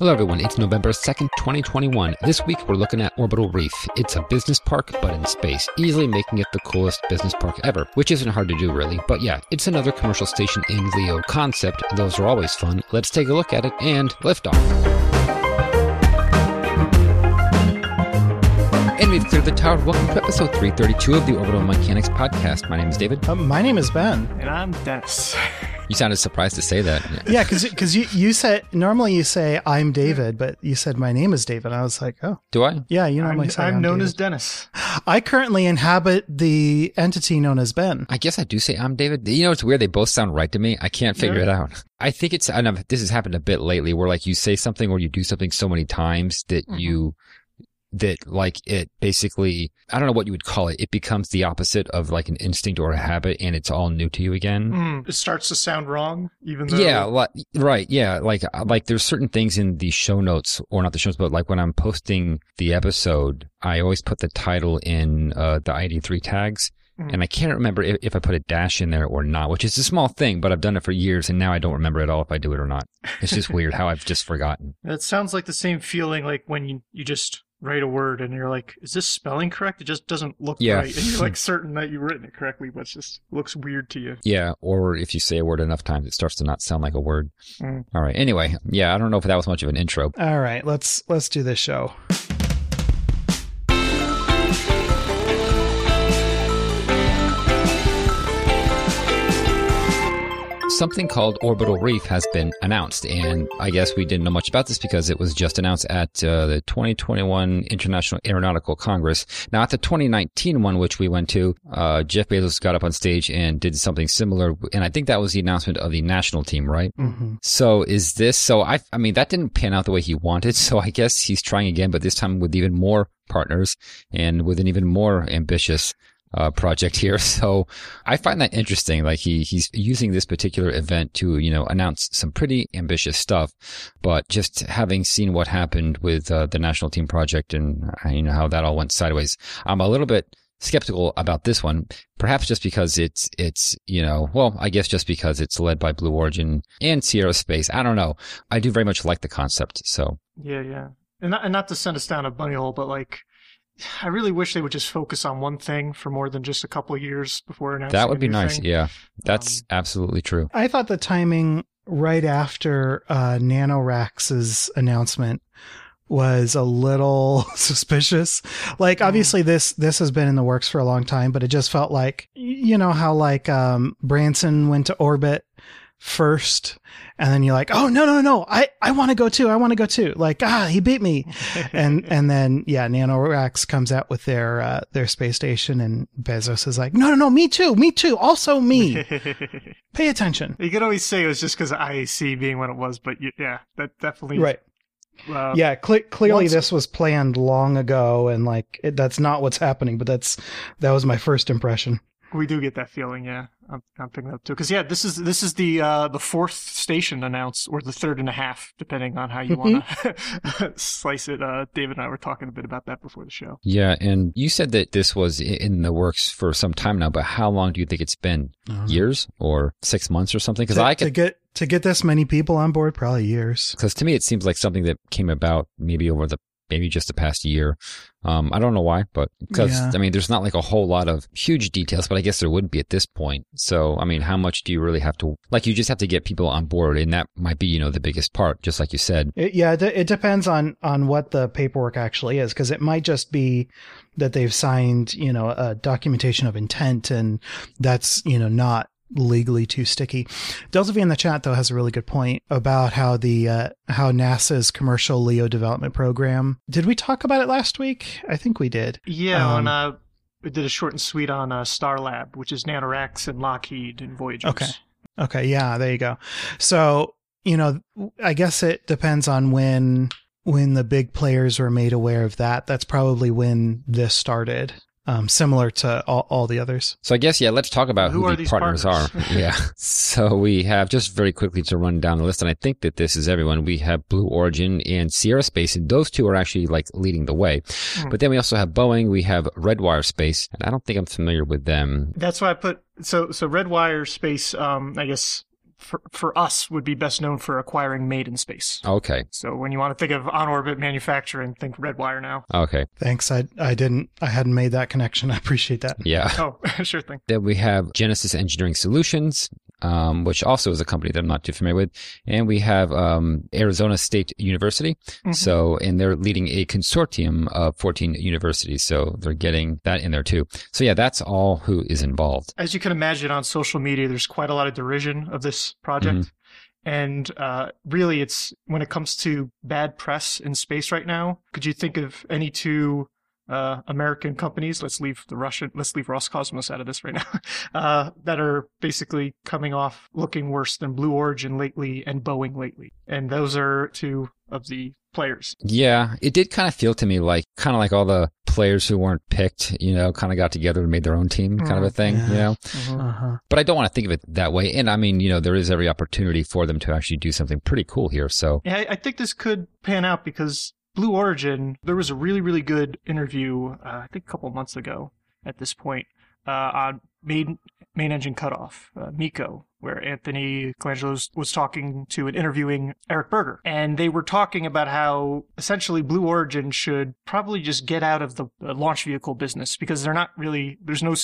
Hello, everyone. It's November 2nd, 2021. This week, we're looking at Orbital Reef. It's a business park, but in space, easily making it the coolest business park ever, which isn't hard to do, really. But yeah, it's another commercial station in LEO concept. Those are always fun. Let's take a look at it and lift off. And we've cleared the tower. Welcome to episode 332 of the Orbital Mechanics podcast. My name is David. Um, my name is Ben. And I'm Dennis. You sounded surprised to say that. Yeah, because you, you said, normally you say, I'm David, but you said, my name is David. I was like, oh. Do I? Yeah, you normally I'm, say, I'm, known David. as Dennis. I currently inhabit the entity known as Ben. I guess I do say I'm David. You know, it's weird. They both sound right to me. I can't figure Yeah. it out. I think it's, I know this has happened a bit lately where like you say something or you do something so many times that Mhm. you, that like it basically, I don't know what you would call it. It becomes the opposite of like an instinct or a habit and it's all new to you again. Mm, it starts to sound wrong, even though. Yeah, li- right. Yeah, like uh, like there's certain things in the show notes, or not the show notes, but like when I'm posting the episode, I always put the title in uh, the ID3 tags, Mm. and I can't remember if, if I put a dash in there or not, which is a small thing, but I've done it for years, and now I don't remember at all if I do it or not. It's just weird how I've just forgotten. It sounds like the same feeling like when you, you just write a word and you're like, is this spelling correct? It just doesn't look Yeah. right. And you're like certain that you've written it correctly, but it just looks weird to you. Yeah, or if you say a word enough times, it starts to not sound like a word. Mm. All right. Anyway, yeah, I don't know if that was much of an intro. All right, let's let's do this show. Something called Orbital Reef has been announced, and I guess we didn't know much about this because it was just announced at uh, the 2021 International Aeronautical Congress. Now, at the 2019 one, which we went to, uh, Jeff Bezos got up on stage and did something similar, and I think that was the announcement of the national team, right? hmm So is this so? I I mean that didn't pan out the way he wanted. So I guess he's trying again, but this time with even more partners and with an even more ambitious uh, project here. So I find that interesting. Like he he's using this particular event to you know announce some pretty ambitious stuff, but just having seen what happened with uh, the national team project and uh, you know how that all went sideways, I'm a little bit skeptical about this one. Perhaps just because it's it's you know well I guess just because it's led by Blue Origin and Sierra Space. I don't know. I do very much like the concept. So Yeah, yeah. And not, and not to send us down a bunny hole, but like, I really wish they would just focus on one thing for more than just a couple of years before announcing that would be new nice. thing. Yeah, that's absolutely true. I thought the timing right after uh, NanoRacks's announcement was a little suspicious. Like obviously this this has been in the works for a long time, but it just felt like you know how like um Branson went to orbit first and then you're like, "Oh, no, no, no. I I want to go too. I want to go too." Like, "Ah, he beat me." and and then yeah, NanoRacks comes out with their uh, their space station and Bezos is like, "No, no, no, me too. Me too. Also me. Pay attention." you could always say it was just because of IAC being what it was, but y- yeah, that definitely. Right. Uh, yeah, cle clearly once- this was planned long ago, and like it, that's not what's happening. But that's that was my first impression. We do get that feeling, yeah. I'm, I'm picking that up too, because yeah, this is this is the uh, the fourth station announced, or the third and a half, depending on how you want to slice it. Uh, David and I were talking a bit about that before the show. Yeah, and you said that this was in the works for some time now, but how long do you think it's been? Years or six months or something? Because to, I to could, get to get this many people on board, probably years. because to me it seems like something that came about maybe over the maybe just the past year. Um, I don't know why, but because Yeah. I mean, there's not like a whole lot of huge details, but I guess there would be at this point. So, I mean, how much do you really have to like? You just have to get people on board, and that might be you know the biggest part, just like you said. It, yeah, it, it depends on on what the paperwork actually is, because it might just be that they've signed, you know, a documentation of intent, and that's you know not legally too sticky. Delta V in the chat though has a really good point about how the uh, how NASA's commercial LEO development program. Did we talk about it last week? I think we did. Yeah, Um, on uh, we did a short and sweet on uh, Starlab, which is NanoRacks and Lockheed and Voyager. Okay. Okay, yeah, there you go. So, you know, I guess it depends on when when the big players were made aware of that. That's probably when this started. Um, similar to all, all the others. So I guess yeah, let's talk about Who who, are the these partners, partners? are. yeah. So we have just very quickly to run down the list, and I think that this is everyone. We have Blue Origin and Sierra Space, and those two are actually like leading the way. Hmm. But then we also have Boeing. We have Redwire Space, and I don't think I'm familiar with them. That's why I put so so Redwire Space. Um, I guess for, for us would be best known for acquiring Made in Space. Okay. So when you want to think of on orbit manufacturing, think Redwire now. Okay. Thanks. I I didn't I hadn't made that connection. I appreciate that. Yeah. Oh, sure thing. Then we have Genesis Engineering Solutions, um, which also is a company that I'm not too familiar with. And we have um, Arizona State University. Mhm. So, and they're leading a consortium of 14 universities. So they're getting that in there too. So yeah, that's all who is involved. As you can imagine on social media, there's quite a lot of derision of this project. Mhm. And uh, really, it's when it comes to bad press in space right now. Could you think of any two uh, American companies? Let's leave the Russian, let's leave Roscosmos out of this right now. Uh, that are basically coming off looking worse than Blue Origin lately and Boeing lately. And those are two of the players. Yeah, it did kind of feel to me like kind of like all the players who weren't picked, you know, kind of got together and made their own team kind of a thing, Yeah. you know. Uh huh. But I don't want to think of it that way. And I mean, you know, there is every opportunity for them to actually do something pretty cool here. So Yeah, I, I think this could pan out because Blue Origin, there was a really, really good interview, uh, I think a couple months ago at this point, uh, on main, main engine cutoff, uh, MECO, where Anthony Colangelo was talking to and interviewing Eric Berger. And they were talking about how essentially Blue Origin should probably just get out of the launch vehicle business because they're not really, there's no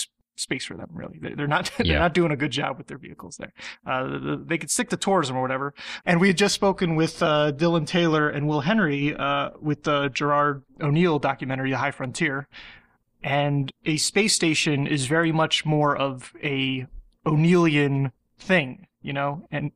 space for them really. They- They're not, they're Yeah. not doing a good job with their vehicles there. Uh, they could stick to tourism or whatever. And we had just spoken with uh, Dylan Taylor and Will Henry uh, with the Gerard O'Neill documentary, The High Frontier. And a space station is very much more of a O'Neillian thing, you know, and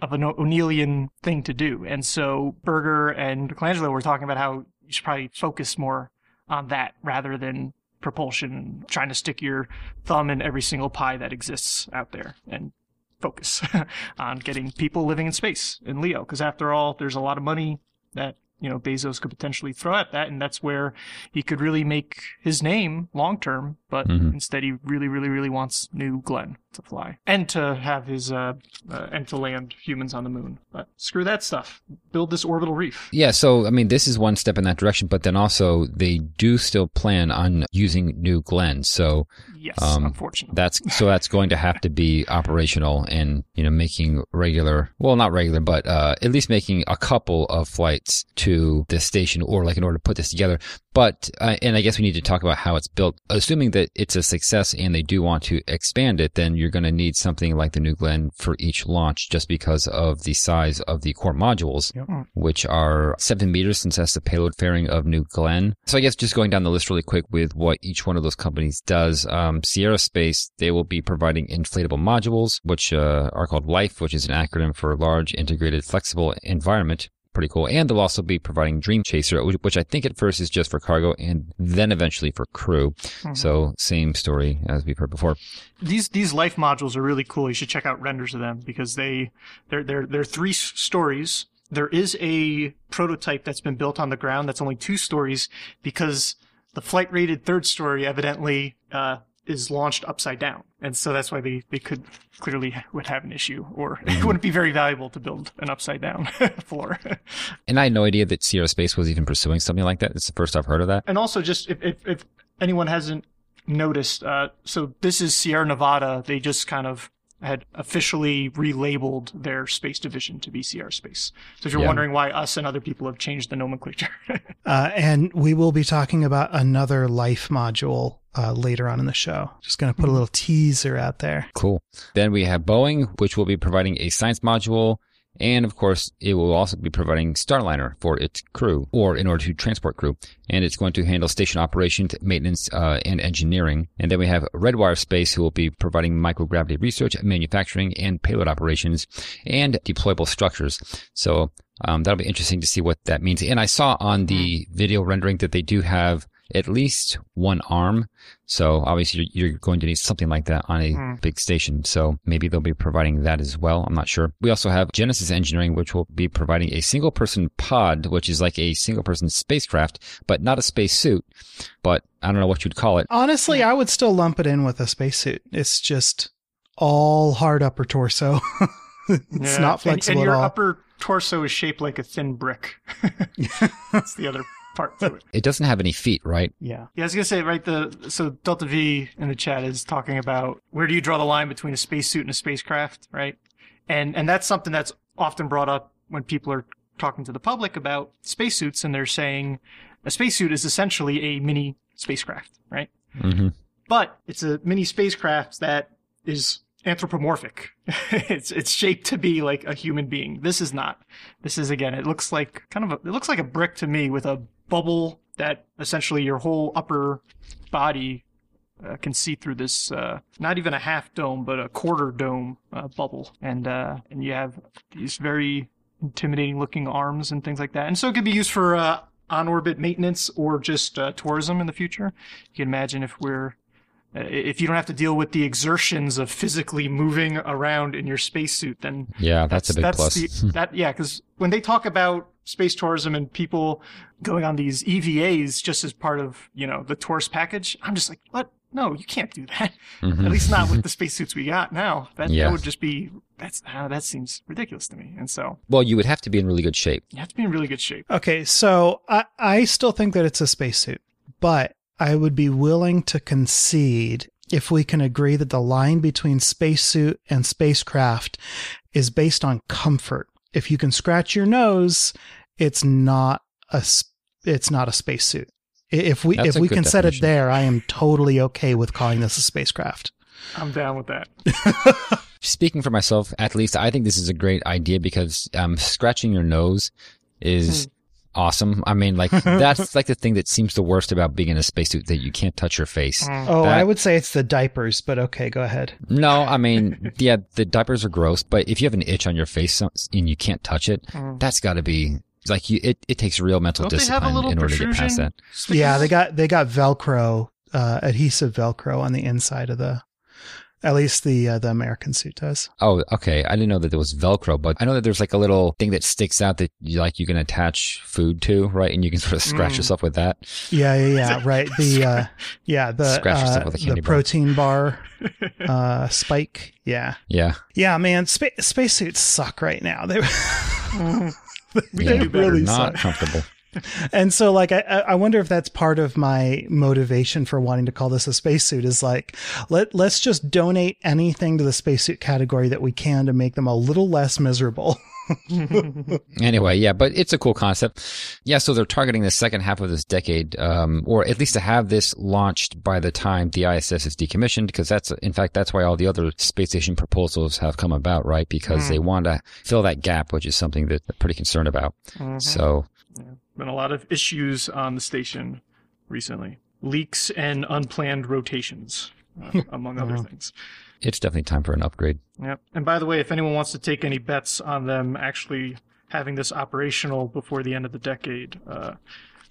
of an O'Neillian thing to do. And so Berger and Colangelo were talking about how you should probably focus more on that rather than propulsion trying to stick your thumb in every single pie that exists out there and focus on getting people living in space in Leo. Because after all, there's a lot of money that you know Bezos could potentially throw at that, and that's where he could really make his name long term. But Mhm. instead, he really, really, really wants New Glenn to fly and to have his uh, uh and to land humans on the moon. But screw that stuff. Build this orbital reef. yeah, so I mean, this is one step in that direction, but then also they do still plan on using New Glenn. So Yes, Um, unfortunately. that's so that's going to have to be operational and you know making regular well not regular but uh at least making a couple of flights to this station or like in order to put this together but uh, and i guess we need to talk about how it's built assuming that it's a success and they do want to expand it then you're going to need something like the new glenn for each launch just because of the size of the core modules Yep. which are seven meters since that's the payload fairing of New Glenn. So I guess just going down the list really quick with what each one of those companies does. Um, Sierra Space, they will be providing inflatable modules, which uh, are called LIFE, which is an acronym for Large Integrated Flexible Environment. Pretty cool. And they'll also be providing Dream Chaser, which, which I think at first is just for cargo and then eventually for crew. Mhm. So same story as we've heard before. these these life modules are really cool. You should check out renders of them because they they're they're they're three stories. There is a prototype that's been built on the ground that's only two stories because the flight rated third story evidently uh, is launched upside down, and so that's why they they could clearly would have an issue, or it wouldn't be very valuable to build an upside down floor. And I had no idea that Sierra Space was even pursuing something like that. It's the first I've heard of that. and also just if, if, if anyone hasn't noticed uh, so this is sierra nevada they just kind of had officially relabeled their space division to be sierra space so if you're Yeah. wondering why us and other people have changed the nomenclature Uh, and we will be talking about another life module uh, later on in the show. Just going to put a little teaser out there. Cool. Then we have Boeing, which will be providing a science module. And of course, it will also be providing Starliner for its crew or in order to transport crew. And it's going to handle station operations, maintenance, uh, and engineering. And then we have Redwire Space, who will be providing microgravity research, manufacturing, and payload operations and deployable structures. So, um, that'll be interesting to see what that means. And I saw on the video rendering that they do have at least one arm. So obviously you're, you're going to need something like that on a Hmm. big station. So maybe they'll be providing that as well. I'm not sure. We also have Genesis Engineering, which will be providing a single person pod, which is like a single person spacecraft, but not a space suit. But I don't know what you'd call it. Honestly, I would still lump it in with a spacesuit. It's just all hard upper torso. it's Yeah. not And- flexible and, your at all. upper torso is shaped like a thin brick that's the other part to it It doesn't have any feet, right? yeah. Yeah, I was gonna say right. The so Delta V in the chat is talking about where do you draw the line between a spacesuit and a spacecraft, right? and and that's something that's often brought up when people are talking to the public about spacesuits, and they're saying a spacesuit is essentially a mini spacecraft, right? hmm But it's a mini spacecraft that is anthropomorphic. it's it's shaped to be like a human being. This is not. This is again. It looks like kind of a. It looks like a brick to me with a bubble that essentially your whole upper body uh, can see through this. Uh, not even a half dome, but a quarter dome uh, bubble, and uh, and you have these very intimidating looking arms and things like that. And so it could be used for uh, on orbit maintenance or just uh, tourism in the future. You can imagine if we're if you don't have to deal with the exertions of physically moving around in your spacesuit, then Yeah, that's, a big plus. the, that yeah, because when they talk about space tourism and people going on these EVAs just as part of you know the tourist package, I'm just like, what? No, you can't do that. Mhm. At least not with the spacesuits we got now. That Yeah. that would just be that's uh, that seems ridiculous to me. And so Well, you would have to be in really good shape. you have to be in really good shape. Okay, so I, I still think that it's a spacesuit, but I would be willing to concede if we can agree that the line between spacesuit and spacecraft is based on comfort. If you can scratch your nose, it's not a s- it's not a spacesuit. I- If we That's if we good can set it there, I am totally okay with calling this a spacecraft. I'm down with that. Speaking for myself, at least, I think this is a great idea because um, scratching your nose is awesome. I mean, like that's like the thing that seems the worst about being in a spacesuit that you can't touch your face. Mm. Oh, That- I would say it's the diapers, but okay, go ahead. No, I mean, yeah, the diapers are gross, but if you have an itch on your face and you can't touch it, Mm. that's got to be like you. It, it takes real mental Don't they have a discipline in order to get past that. Yeah, they got they got Velcro, uh, adhesive Velcro on the inside of the. At least the uh, the American suit does. Oh, okay. I didn't know that there was Velcro, but I know that there's like a little thing that sticks out that you like you can attach food to, right? And you can sort of scratch Mm. yourself with that. Yeah, yeah, yeah. right. The uh, yeah the Scratch yourself uh, with a the bar. protein bar uh, spike. Yeah, Yeah. yeah, man. Spa- spacesuits suck right now. They. We yeah. can do better. really Not suck. comfortable. And so, like, I, I wonder if that's part of my motivation for wanting to call this a spacesuit is like, let let's just donate anything to the spacesuit category that we can to make them a little less miserable. Anyway, yeah, but it's a cool concept. Yeah, so they're targeting the second half of this decade, um, or at least to have this launched by the time the ISS is decommissioned, because that's, in fact, that's why all the other space station proposals have come about, right? Because Mm. they want to fill that gap, which is something that they're pretty concerned about. Mhm. So, Been a lot of issues on the station recently. Leaks and unplanned rotations, uh, among other Uh-huh. things. it's definitely time for an upgrade. Yep. And by the way, if anyone wants to take any bets on them actually having this operational before the end of the decade, uh,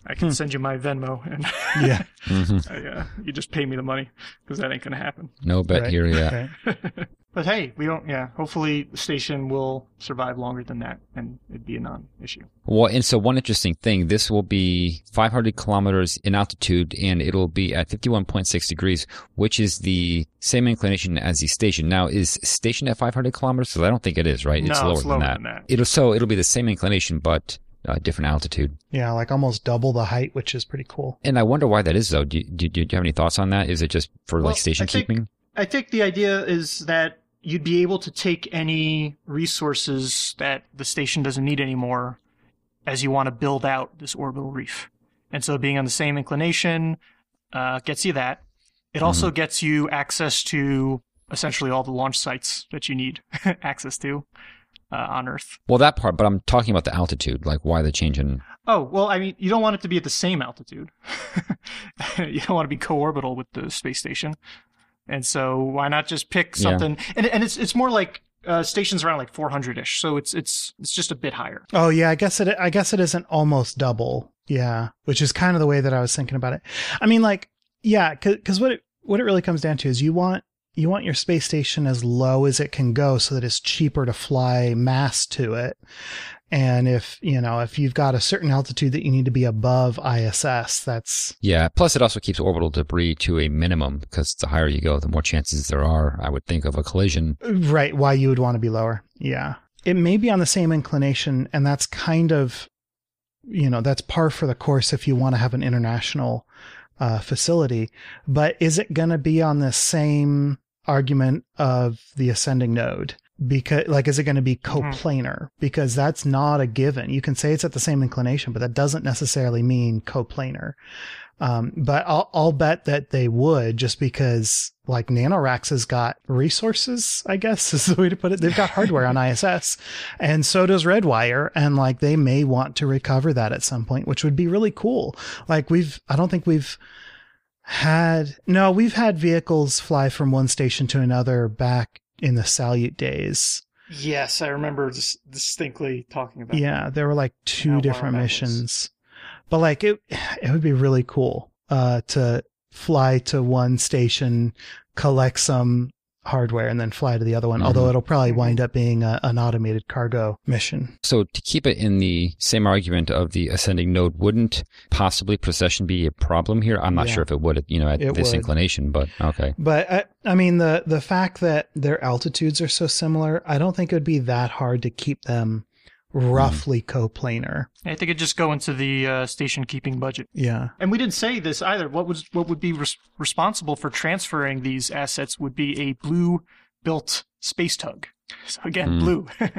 I can send you my Venmo and yeah, hmm I, uh, you just pay me the money because that ain't gonna happen. No bet Right, here yet. right. But hey, we don't. Yeah, hopefully the station will survive longer than that, and it'd be a non-issue. Well, and so one interesting thing, this will be 500 kilometers in altitude and it'll be at 51.6 degrees, which is the same inclination as the station. Now, is station at 500 kilometers? So I don't think it is, right? no, it's lower, it's lower than, that. than that. It'll, so it'll be the same inclination, but uh, different altitude. yeah, like almost double the height, which is pretty cool. And I wonder why that is though. Do, do, do you have any thoughts on that? Is it just for Well, like station I think- keeping? I think the idea is that you'd be able to take any resources that the station doesn't need anymore as you want to build out this orbital reef. And so being on the same inclination uh, gets you that. It also gets you access to essentially all the launch sites that you need access to uh, on Earth. Well, that part, but I'm talking about the altitude, like why the change in. Oh, well, I mean, you don't want it to be at the same altitude. you don't want to be co-orbital with the space station. And so why not just pick Yeah. something and and it's it's more like uh, stations around like 400ish. So it's it's it's just a bit higher. Oh yeah, I guess it. I guess it isn't almost double. Yeah, which is kind of the way that I was thinking about it. I mean, like, yeah, because what it what it really comes down to is you want you want your space station as low as it can go, so that it's cheaper to fly mass to it. And if you know if you've got a certain altitude that you need to be above ISS, that's Yeah. Plus, it also keeps orbital debris to a minimum because the higher you go, the more chances there are, I would think, of a collision. right why you would want to be lower. Yeah, it may be on the same inclination, and that's kind of you know that's par for the course if you want to have an international uh, facility. But is it going to be on the same argument of the ascending node? because like is it going to be coplanar because that's not a given you can say it's at the same inclination but that doesn't necessarily mean coplanar um, but I'll, I'll bet that they would just because like NanoRacks has got resources, I guess is the way to put it. They've got hardware on ISS and so does Redwire. And like they may want to recover that at some point, which would be really cool. Like we've, I don't think we've had, no, we've had vehicles fly from one station to another back in the Salyut days. Yes, I remember dis- distinctly talking about. Yeah, there were like two different missions, but like it, it would be really cool uh, to fly to one station, collect some hardware and then fly to the other one. Mm-hmm. Although it'll probably wind up being a, an automated cargo mission. So to keep it in the same argument of the ascending node, wouldn't possibly precession be a problem here? I'm not yeah. sure if it would, you know, at it this would. inclination, but okay. But I, I mean, the the fact that their altitudes are so similar, I don't think it would be that hard to keep them roughly mm. coplanar. I think it just go into the uh, station keeping budget. Yeah, and we didn't say this either. What was what would be res- responsible for transferring these assets would be a blue built space tug. So again, mm. blue.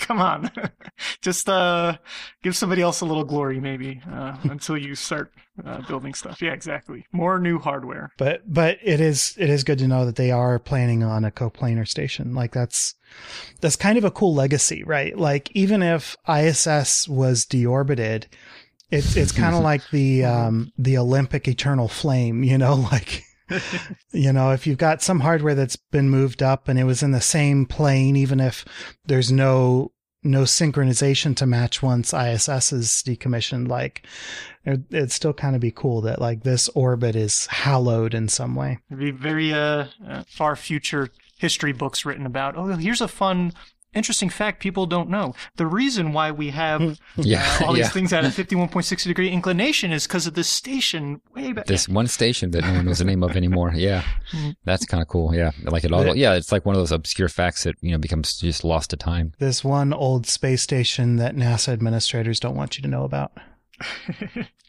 Come on, just uh, give somebody else a little glory, maybe, uh, until you start uh, building stuff. Yeah, exactly. More new hardware. But but it is it is good to know that they are planning on a coplanar station. Like that's that's kind of a cool legacy, right? Like even if ISS was deorbited, it's it's kind of like the um the Olympic eternal flame, you know, like you know, if you've got some hardware that's been moved up and it was in the same plane, even if there's no no synchronization to match once ISS is decommissioned, like it, it'd still kind of be cool that like this orbit is hallowed in some way. It'd be very uh, uh far future history books written about. Oh, here's a fun interesting fact people don't know. The reason why we have yeah, uh, all these yeah. things at a 51.6 degree inclination is because of this station way back. This one station that no one knows the name of anymore. Yeah. Hmm. That's kind of cool. Yeah. Like it all. Yeah. It's like one of those obscure facts that, you know, becomes just lost to time. This one old space station that NASA administrators don't want you to know about.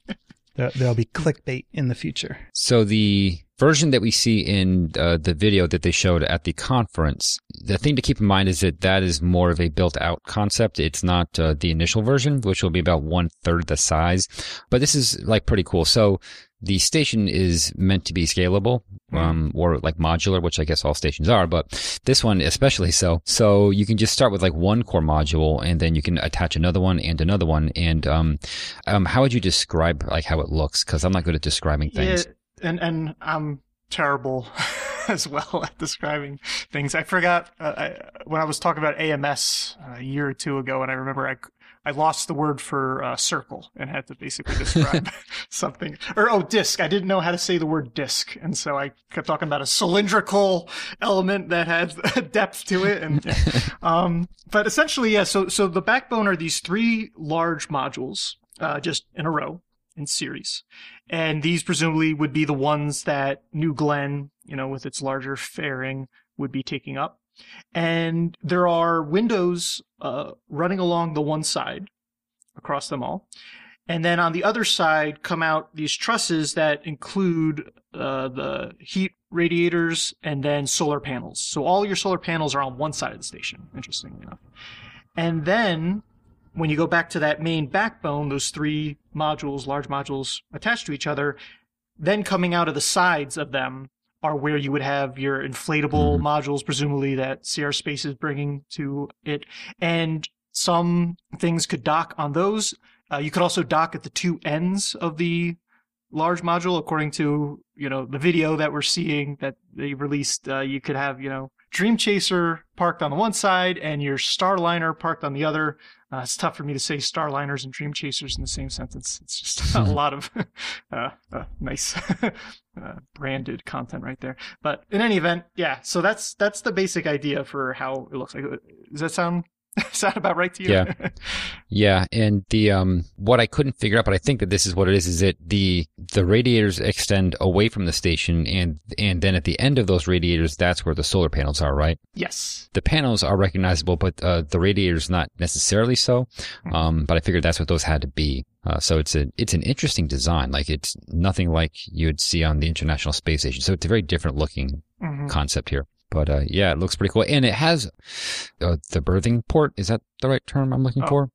There'll be clickbait in the future. So the version that we see in uh, the video that they showed at the conference, the thing to keep in mind is that that is more of a built out concept. It's not uh, the initial version, which will be about one third the size. But this is like pretty cool. So the station is meant to be scalable, hmm. um, or like modular, which I guess all stations are, but this one especially so. So you can just start with like one core module and then you can attach another one and another one. And, um, um, how would you describe like how it looks? Cause I'm not good at describing things. Yeah and and I'm terrible as well at describing things. I forgot uh, I, when I was talking about AMS a year or two ago, and I remember I I lost the word for uh, circle and had to basically describe something. Or oh, disc. I didn't know how to say the word disc, and so I kept talking about a cylindrical element that had depth to it. And um, but essentially, yeah. So so the backbone are these three large modules, uh, just in a row in series. And these presumably would be the ones that New Glenn, you know, with its larger fairing, would be taking up. And there are windows uh, running along the one side across them all. And then on the other side come out these trusses that include uh, the heat radiators and then solar panels. So all your solar panels are on one side of the station, interestingly enough. And then when you go back to that main backbone, those three modules, large modules attached to each other, then coming out of the sides of them are where you would have your inflatable mm-hmm. modules, presumably that Sierra Space is bringing to it. And some things could dock on those. Uh, you could also dock at the two ends of the large module, according to you know the video that we're seeing that they released. Uh, you could have you know Dream Chaser parked on the one side and your Starliner parked on the other. Uh, it's tough for me to say Starliners and Dream Chasers in the same sentence. It's just a lot of uh, uh, nice uh, branded content right there. But in any event, yeah. So that's that's the basic idea for how it looks like. Does that sound sound about right to you? Yeah, yeah. And the um, what I couldn't figure out, but I think that this is what it is: is that the the radiators extend away from the station, and and then at the end of those radiators, that's where the solar panels are, right? Yes. The panels are recognizable, but uh, the radiators not necessarily so. Hmm. Um, but I figured that's what those had to be. Uh, so it's a it's an interesting design. Like it's nothing like you would see on the International Space Station. So it's a very different looking mm-hmm. concept here. But uh, yeah, it looks pretty cool, and it has uh, the berthing port. Is that the right term I'm looking Oh. for?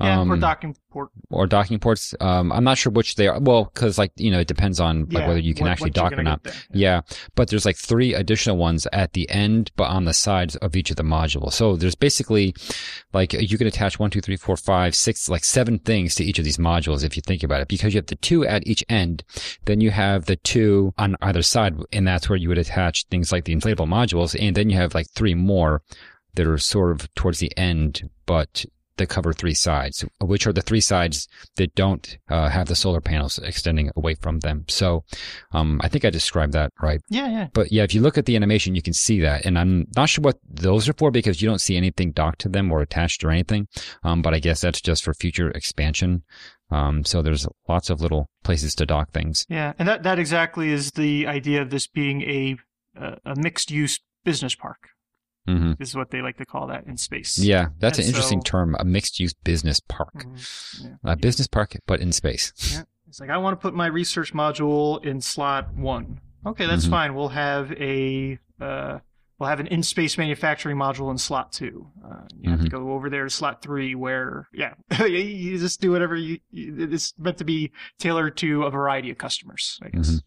Yeah, or Um, docking port. or docking ports. Um, I'm not sure which they are. Well, because like you know, it depends on like Yeah, whether you can what- actually dock or not. Yeah, but there's like three additional ones at the end, but on the sides of each of the modules. So there's basically like you can attach one, two, three, four, five, six, like seven things to each of these modules if you think about it. Because you have the two at each end, then you have the two on either side, and that's where you would attach things like the inflatable modules, and then you have like three more that are sort of towards the end, but that cover three sides, which are the three sides that don't uh, have the solar panels extending away from them. So, um, I think I described that right. Yeah, yeah. But yeah, if you look at the animation, you can see that. And I'm not sure what those are for because you don't see anything docked to them or attached or anything. Um, but I guess that's just for future expansion. Um, so there's lots of little places to dock things. Yeah, and that that exactly is the idea of this being a a mixed use business park. Hmm Is what they like to call that in space. Yeah, that's And an interesting so- term, a mixed use business park. Mhm. Yeah. A business park, but in space. Yeah. It's like I want to put my research module in slot one. Okay, that's Mhm. fine. We'll have a uh, we'll have an in space manufacturing module in slot two. Uh, you have to go over there to slot three, where yeah, you just do whatever you. you- It's meant to be tailored to a variety of customers. I guess.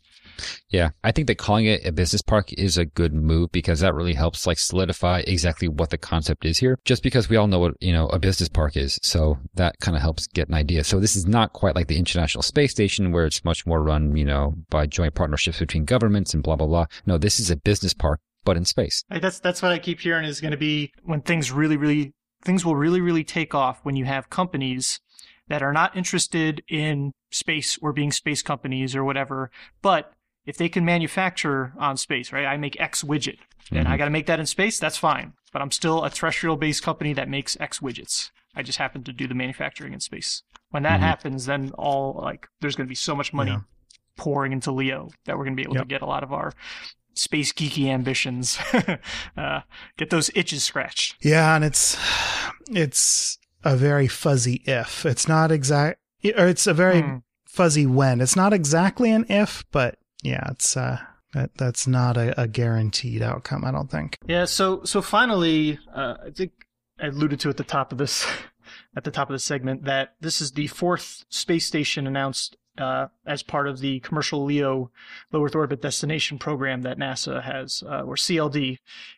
Yeah, I think that calling it a business park is a good move because that really helps like solidify exactly what the concept is here. Just because we all know what, you know, a business park is. So that kind of helps get an idea. So this is not quite like the International Space Station where it's much more run, you know, by joint partnerships between governments and blah, blah, blah. No, this is a business park, but in space. Like, that's that's what I keep hearing is going to be when things really, really things will really, really take off when you have companies that are not interested in space or being space companies or whatever, but if they can manufacture on space, right? I make X widget and I got to make that in space. That's fine, but I'm still a terrestrial-based company that makes X widgets. I just happen to do the manufacturing in space. When that Mhm. happens, then all like there's going to be so much money Yeah. pouring into Leo that we're going to be able Yep. to get a lot of our space geeky ambitions, uh, get those itches scratched. Yeah, and it's it's a very fuzzy if. It's not exact or it's a very Hmm. fuzzy when. It's not exactly an if, but yeah, it's uh that that's not a, a guaranteed outcome, I don't think. Yeah. So so finally, uh, I think I alluded to at the top of this at the top of the segment that this is the fourth space station announced uh, as part of the commercial LEO low Earth orbit destination program that NASA has, uh, or CLD.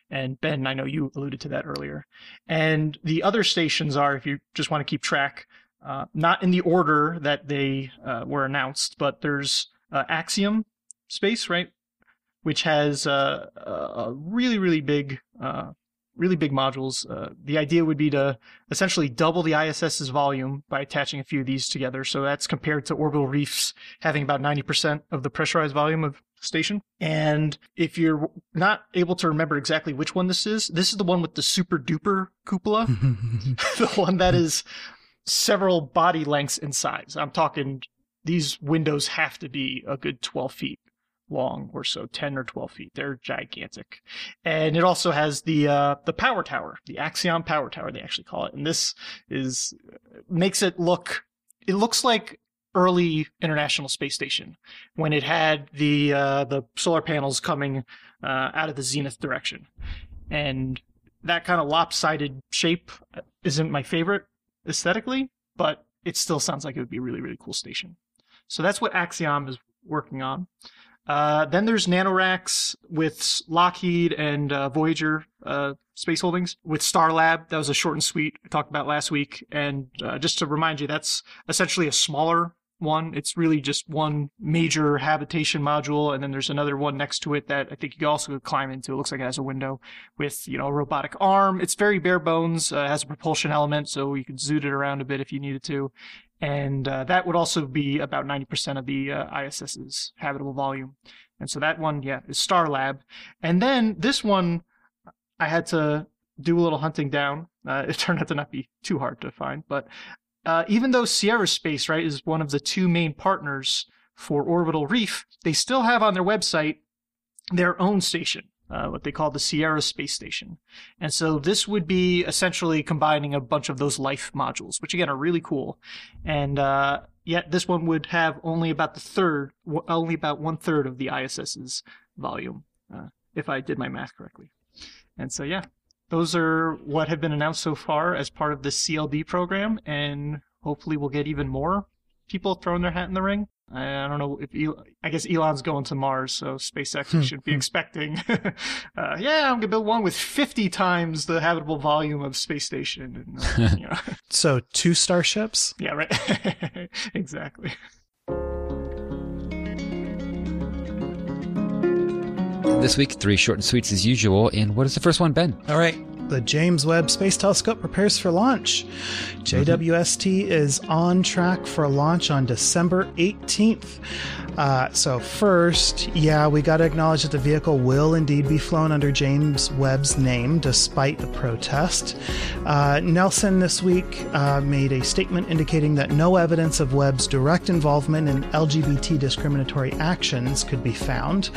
And Ben, I know you alluded to that earlier. And the other stations are, if you just want to keep track, uh, not in the order that they uh, were announced, but there's uh, Axiom Space, right? Which has uh, a really, really big, uh, really big modules. Uh, the idea would be to essentially double the ISS's volume by attaching a few of these together. So that's compared to orbital reefs having about 90% of the pressurized volume of station. And if you're not able to remember exactly which one this is, this is the one with the super duper cupola, the one that is several body lengths in size. I'm talking these windows have to be a good 12 feet long or so 10 or 12 feet. They're gigantic. And it also has the uh the power tower the Axiom power tower they actually call it. And this is makes it look it looks like early international space station when it had the uh the solar panels coming uh out of the zenith direction. And that kind of lopsided shape isn't my favorite aesthetically but it still sounds like it would be a really really cool station. So that's what axiom is working on uh, then there's NanoRacks with Lockheed and uh, Voyager uh, Space Holdings with Starlab. That was a short and sweet I talked about last week. And uh, just to remind you, that's essentially a smaller one. It's really just one major habitation module, and then there's another one next to it that I think you can also climb into. It looks like it has a window with you know a robotic arm. It's very bare bones. Uh, has a propulsion element, so you could zoot it around a bit if you needed to and uh, that would also be about 90% of the uh, ISS's habitable volume. And so that one, yeah, is Starlab. And then this one, I had to do a little hunting down. Uh, it turned out to not be too hard to find, but uh, even though Sierra Space, right, is one of the two main partners for Orbital Reef, they still have on their website their own station. Uh, what they call the Sierra Space Station. And so this would be essentially combining a bunch of those life modules, which again are really cool. And uh, yet this one would have only about the third, only about one third of the ISS's volume. Uh, if I did my math correctly. And so, yeah, those are what have been announced so far as part of the CLD program, and hopefully we'll get even more people throwing their hat in the ring. I don't know if Elon, I guess Elon's going to Mars, so SpaceX should be expecting. uh, yeah, I'm gonna build one with 50 times the habitable volume of space station. And, uh, you know. So two starships. yeah, right. exactly. This week, three short and sweets as usual. And what is the first one, Ben? All right. The James Webb Space Telescope prepares for launch. JWST is on track for launch on December 18th. Uh, so, first, yeah, we got to acknowledge that the vehicle will indeed be flown under James Webb's name despite the protest. Uh, Nelson this week uh, made a statement indicating that no evidence of Webb's direct involvement in LGBT discriminatory actions could be found,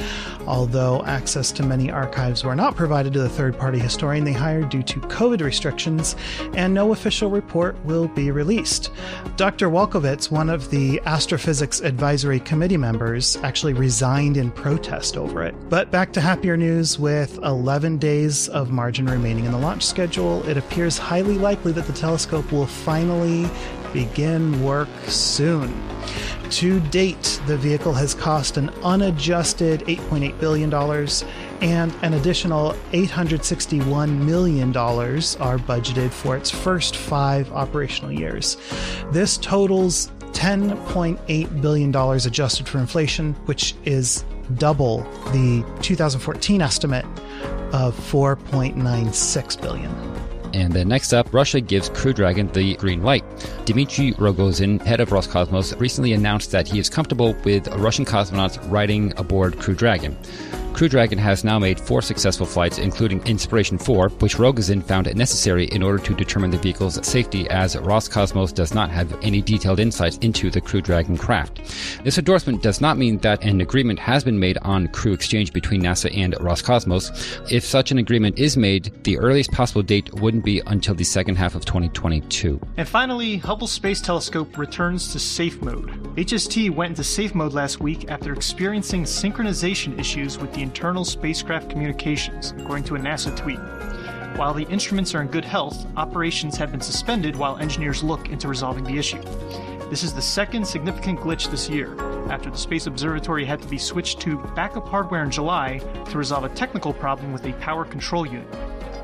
although access to many archives were not provided to the third party historian they hired due to COVID restrictions, and no official report will be released. Dr. Walkowicz, one of the Astrophysics Advisory Committee members, actually resigned in protest over it. But back to happier news with 11 days of margin remaining in the launch schedule, it appears highly likely that the telescope will finally begin work soon. To date, the vehicle has cost an unadjusted $8.8 billion and an additional $861 million are budgeted for its first five operational years. This totals $10.8 billion adjusted for inflation, which is double the 2014 estimate of 4.96 billion. And then next up, Russia gives Crew Dragon the green light. Dmitry Rogozin, head of Roscosmos, recently announced that he is comfortable with Russian cosmonauts riding aboard Crew Dragon. Crew Dragon has now made four successful flights, including Inspiration 4, which Rogozin found necessary in order to determine the vehicle's safety, as Roscosmos does not have any detailed insights into the Crew Dragon craft. This endorsement does not mean that an agreement has been made on crew exchange between NASA and Roscosmos. If such an agreement is made, the earliest possible date wouldn't be until the second half of 2022. And finally, Hubble Space Telescope returns to safe mode. HST went into safe mode last week after experiencing synchronization issues with the internal spacecraft communications, according to a NASA tweet. While the instruments are in good health, operations have been suspended while engineers look into resolving the issue. This is the second significant glitch this year, after the Space Observatory had to be switched to backup hardware in July to resolve a technical problem with a power control unit.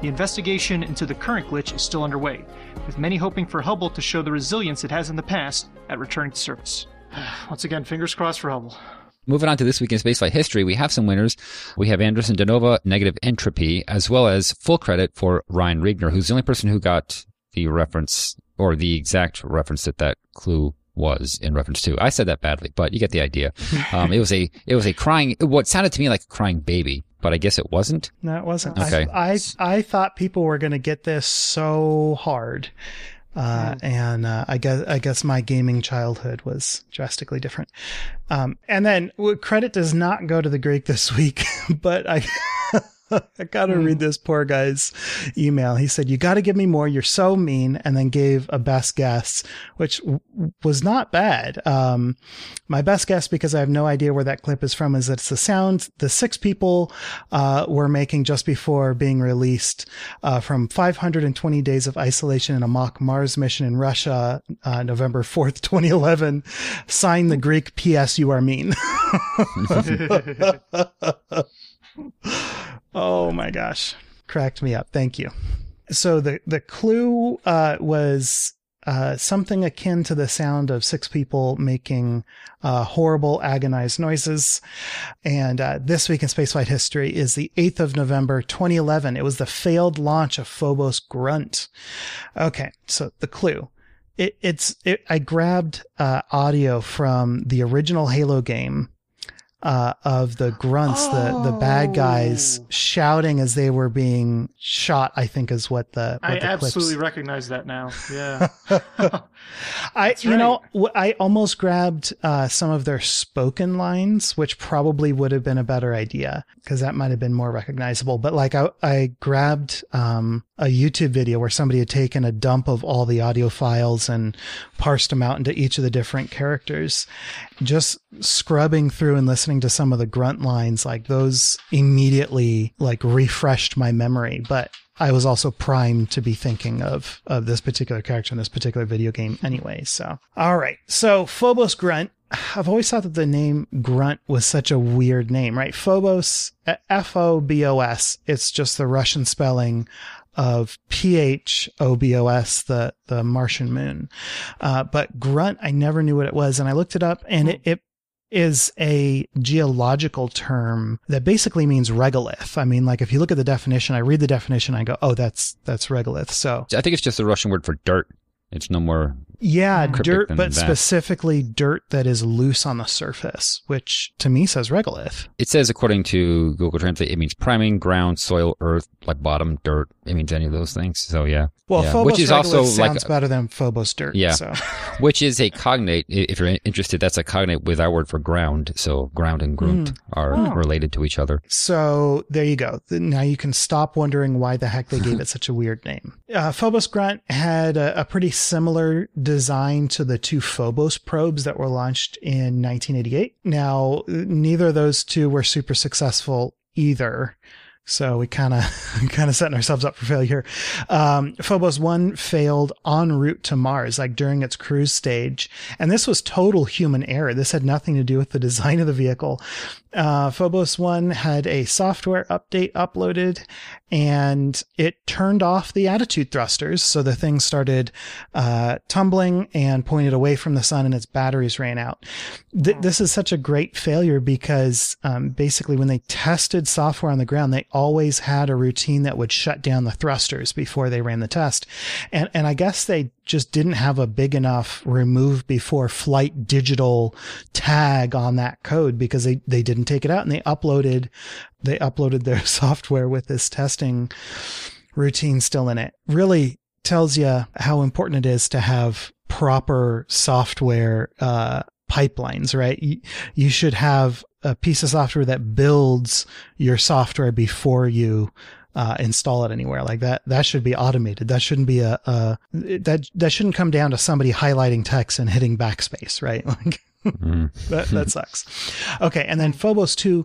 The investigation into the current glitch is still underway, with many hoping for Hubble to show the resilience it has in the past at returning to service. Once again, fingers crossed for Hubble. Moving on to this week in spaceflight history, we have some winners. We have Anderson Danova, negative entropy, as well as full credit for Ryan Regner, who's the only person who got the reference or the exact reference that that clue was in reference to. I said that badly, but you get the idea. Um, it was a it was a crying what sounded to me like a crying baby, but I guess it wasn't. No, it wasn't. Okay. I, I I thought people were going to get this so hard. Uh, and uh, I guess I guess my gaming childhood was drastically different. Um, and then w- credit does not go to the Greek this week, but I I gotta read this poor guy's email. He said, "You got to give me more. You're so mean," and then gave a best guess, which w- was not bad. Um, my best guess, because I have no idea where that clip is from, is that it's the sound the six people uh, were making just before being released uh, from 520 days of isolation in a mock Mars mission in Russia, uh, November 4th, 2011. Sign the Greek P.S. You are mean. oh my gosh. Cracked me up. Thank you. So the, the clue, uh, was, uh, something akin to the sound of six people making, uh, horrible agonized noises. And, uh, this week in spaceflight history is the 8th of November, 2011. It was the failed launch of Phobos Grunt. Okay. So the clue. It, it's, it, I grabbed, uh, audio from the original Halo game uh, of the grunts, the the bad guys Oh. shouting as they were being shot. I think is what the what I the clips- absolutely recognize that now. Yeah. I That's you know right. I almost grabbed uh, some of their spoken lines, which probably would have been a better idea because that might have been more recognizable. But like I I grabbed um, a YouTube video where somebody had taken a dump of all the audio files and parsed them out into each of the different characters. Just scrubbing through and listening listening to some of the grunt lines, like those immediately like refreshed my memory. But I was also primed to be thinking of of this particular character in this particular video game anyway. So, all right. So Phobos Grunt. I've always thought that the name Grunt was such a weird name, right? Phobos, F O B O S. It's just the Russian spelling of P H O B O S, the the Martian moon. Uh, but Grunt, I never knew what it was, and I looked it up, and it, it is a geological term that basically means regolith. I mean, like if you look at the definition, I read the definition, I go, oh, that's that's regolith. So I think it's just the Russian word for dirt. It's no more yeah, dirt, but that. specifically dirt that is loose on the surface, which to me says regolith. It says, according to Google Translate, it means priming, ground, soil, earth, like bottom, dirt. It means any of those things. So yeah, Well, yeah. Phobos which is regolith also sounds like, better than Phobos dirt. Yeah. So which is a cognate. If you're interested, that's a cognate with our word for ground. So ground and grunt Mm. are Oh. related to each other. So there you go. Now you can stop wondering why the heck they gave it such a weird name. Uh, Phobos Grunt had a, a pretty similar design to the two Phobos probes that were launched in 1988. Now, neither of those two were super successful either. So we kind of kind of setting ourselves up for failure. Um, Phobos one failed en route to Mars, like during its cruise stage, and this was total human error. This had nothing to do with the design of the vehicle. Uh, Phobos one had a software update uploaded, and it turned off the attitude thrusters, so the thing started uh, tumbling and pointed away from the sun, and its batteries ran out. Th- this is such a great failure because um, basically, when they tested software on the ground, they always had a routine that would shut down the thrusters before they ran the test, and and I guess they just didn't have a big enough remove before flight digital tag on that code because they, they didn't take it out and they uploaded they uploaded their software with this testing routine still in it. Really tells you how important it is to have proper software uh, pipelines, right? You, you should have a piece of software that builds your software before you uh, install it anywhere like that. That should be automated. That shouldn't be a, a that that shouldn't come down to somebody highlighting text and hitting backspace, right? Like Mm. that that sucks. Okay, and then Phobos two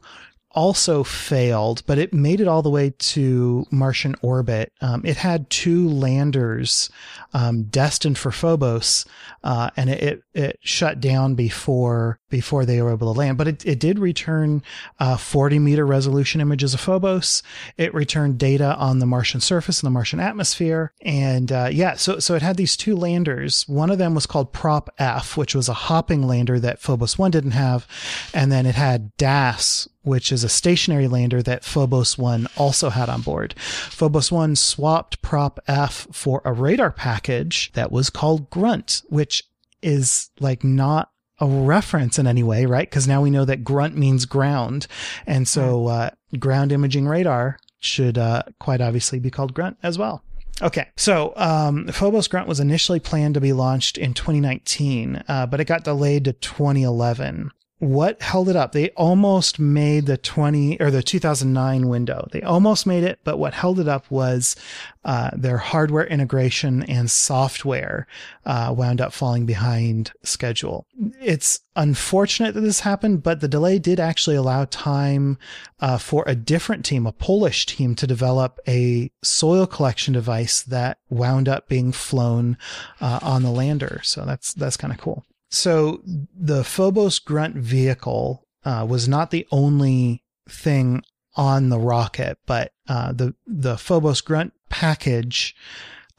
also failed, but it made it all the way to Martian orbit. Um, it had two landers um, destined for Phobos, uh, and it, it it shut down before before they were able to land. But it, it did return uh, 40 meter resolution images of Phobos. It returned data on the Martian surface and the Martian atmosphere, and uh, yeah, so so it had these two landers. One of them was called Prop F, which was a hopping lander that Phobos one didn't have, and then it had DAS, which is a stationary lander that Phobos 1 also had on board. Phobos 1 swapped Prop F for a radar package that was called Grunt, which is like not a reference in any way, right? Because now we know that grunt means ground. And so uh, ground imaging radar should uh, quite obviously be called grunt as well. Okay, so um, Phobos Grunt was initially planned to be launched in 2019, uh, but it got delayed to 2011 what held it up? They almost made the 20 or the 2009 window. They almost made it but what held it up was uh, their hardware integration and software uh, wound up falling behind schedule. It's unfortunate that this happened but the delay did actually allow time uh, for a different team a polish team to develop a soil collection device that wound up being flown uh, on the lander. So that's that's kind of cool so the Phobos Grunt vehicle uh, was not the only thing on the rocket, but uh, the the Phobos Grunt package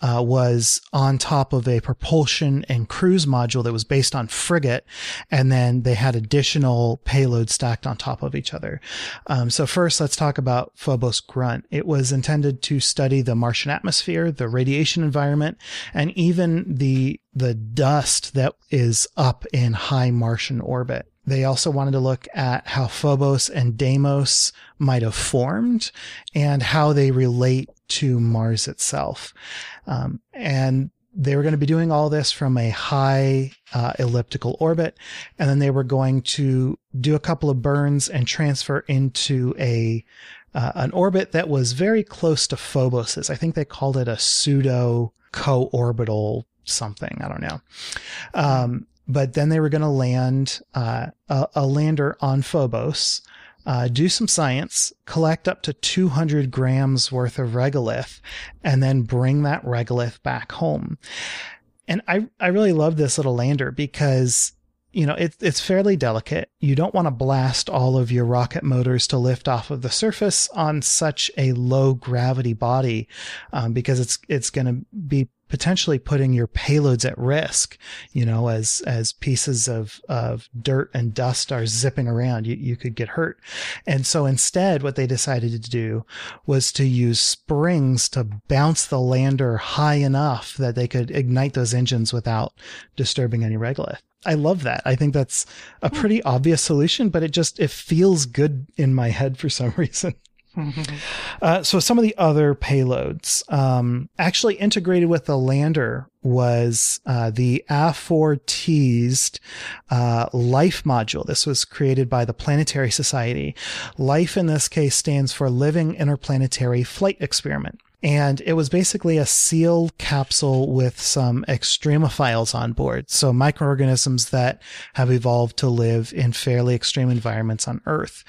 uh, was on top of a propulsion and cruise module that was based on Fregat, and then they had additional payloads stacked on top of each other. Um, so first, let's talk about Phobos Grunt. It was intended to study the Martian atmosphere, the radiation environment, and even the the dust that is up in high Martian orbit. They also wanted to look at how Phobos and Deimos might have formed and how they relate to Mars itself. Um, and they were going to be doing all this from a high uh, elliptical orbit, and then they were going to do a couple of burns and transfer into a uh, an orbit that was very close to Phobos's. I think they called it a pseudo co-orbital something. I don't know. Um, but then they were going to land uh, a, a, lander on Phobos, uh, do some science, collect up to 200 grams worth of regolith, and then bring that regolith back home. And I, I really love this little lander because you know, it, it's fairly delicate. You don't want to blast all of your rocket motors to lift off of the surface on such a low gravity body, um, because it's it's going to be potentially putting your payloads at risk, you know, as, as pieces of, of dirt and dust are zipping around, you, you could get hurt. And so instead, what they decided to do was to use springs to bounce the lander high enough that they could ignite those engines without disturbing any regolith. I love that. I think that's a hmm. pretty obvious solution, but it just, it feels good in my head for some reason. uh, so some of the other payloads um, actually integrated with the lander was uh, the A4 teased uh, life module. This was created by the Planetary Society. Life in this case stands for Living Interplanetary Flight Experiment. And it was basically a sealed capsule with some extremophiles on board. So microorganisms that have evolved to live in fairly extreme environments on Earth.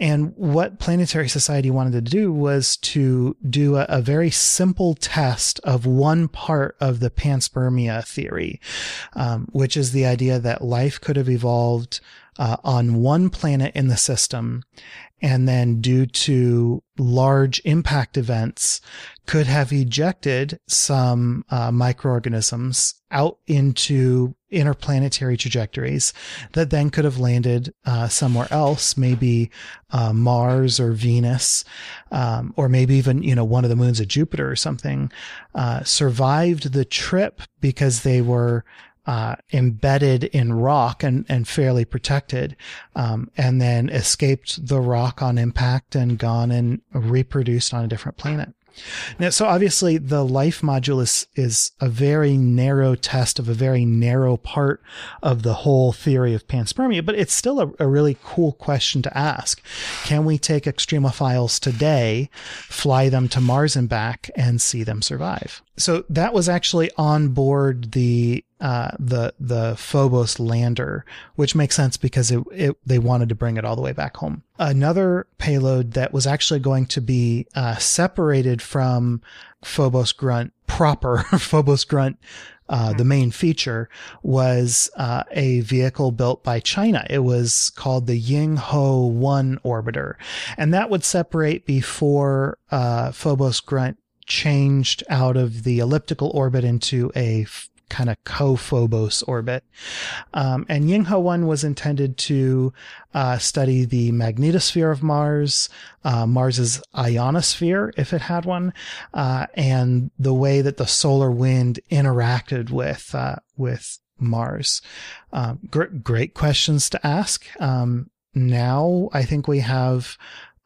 And what Planetary Society wanted to do was to do a, a very simple test of one part of the panspermia theory, um, which is the idea that life could have evolved uh, on one planet in the system and then due to large impact events could have ejected some uh, microorganisms out into interplanetary trajectories that then could have landed uh, somewhere else, maybe uh, Mars or Venus, um, or maybe even you know one of the moons of Jupiter or something. Uh, survived the trip because they were uh, embedded in rock and, and fairly protected, um, and then escaped the rock on impact and gone and reproduced on a different planet. Now, so obviously the life module is, is a very narrow test of a very narrow part of the whole theory of panspermia, but it's still a, a really cool question to ask. Can we take extremophiles today, fly them to Mars and back and see them survive? So that was actually on board the uh, the the Phobos lander, which makes sense because it, it, they wanted to bring it all the way back home. Another payload that was actually going to be uh, separated from Phobos Grunt proper, Phobos Grunt, uh, the main feature was uh, a vehicle built by China. It was called the Yinghuo 1 orbiter, and that would separate before uh, Phobos Grunt changed out of the elliptical orbit into a kind of co-Phobos orbit. Um, and Yinghuo 1 was intended to uh, study the magnetosphere of Mars, uh, Mars's ionosphere, if it had one, uh, and the way that the solar wind interacted with uh, with Mars. Um, gr- great questions to ask. Um, now I think we have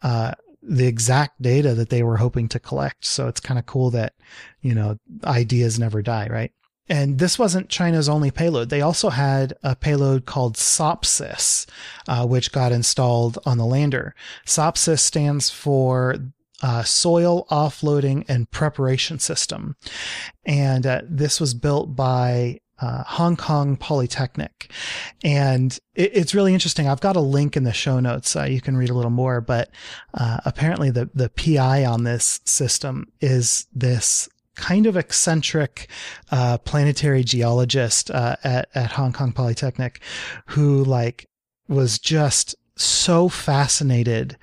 uh, the exact data that they were hoping to collect. So it's kind of cool that, you know, ideas never die, right? And this wasn't China's only payload. They also had a payload called SOPSYS, uh, which got installed on the lander. SOPSYS stands for uh, Soil Offloading and Preparation System. And uh, this was built by uh, Hong Kong Polytechnic. And it, it's really interesting. I've got a link in the show notes. Uh, you can read a little more, but uh, apparently the, the PI on this system is this kind of eccentric uh, planetary geologist uh, at at Hong Kong Polytechnic, who like was just so fascinated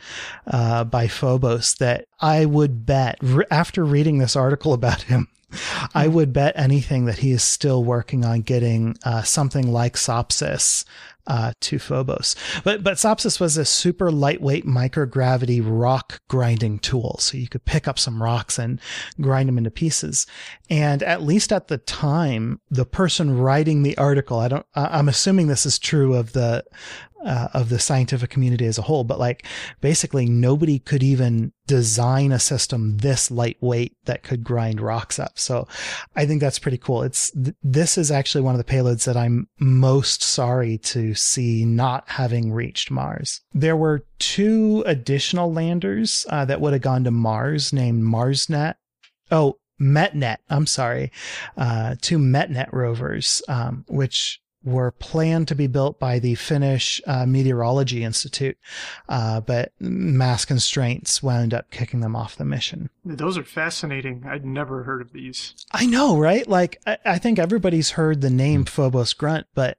uh, by Phobos that I would bet re- after reading this article about him. I would bet anything that he is still working on getting uh, something like SOPSYS uh, to Phobos. But but SOPSYS was a super lightweight microgravity rock grinding tool, so you could pick up some rocks and grind them into pieces. And at least at the time, the person writing the article, I don't, I'm assuming this is true of the uh, of the scientific community as a whole, but like basically nobody could even design a system this lightweight that could grind rocks up. So I think that's pretty cool. It's th- this is actually one of the payloads that I'm most sorry to see not having reached Mars. There were two additional landers uh, that would have gone to Mars named MarsNet. Oh, MetNet. I'm sorry. Uh, two MetNet rovers, um, which were planned to be built by the Finnish uh, Meteorology Institute, uh, but mass constraints wound up kicking them off the mission. Those are fascinating. I'd never heard of these. I know, right? Like, I, I think everybody's heard the name Phobos Grunt, but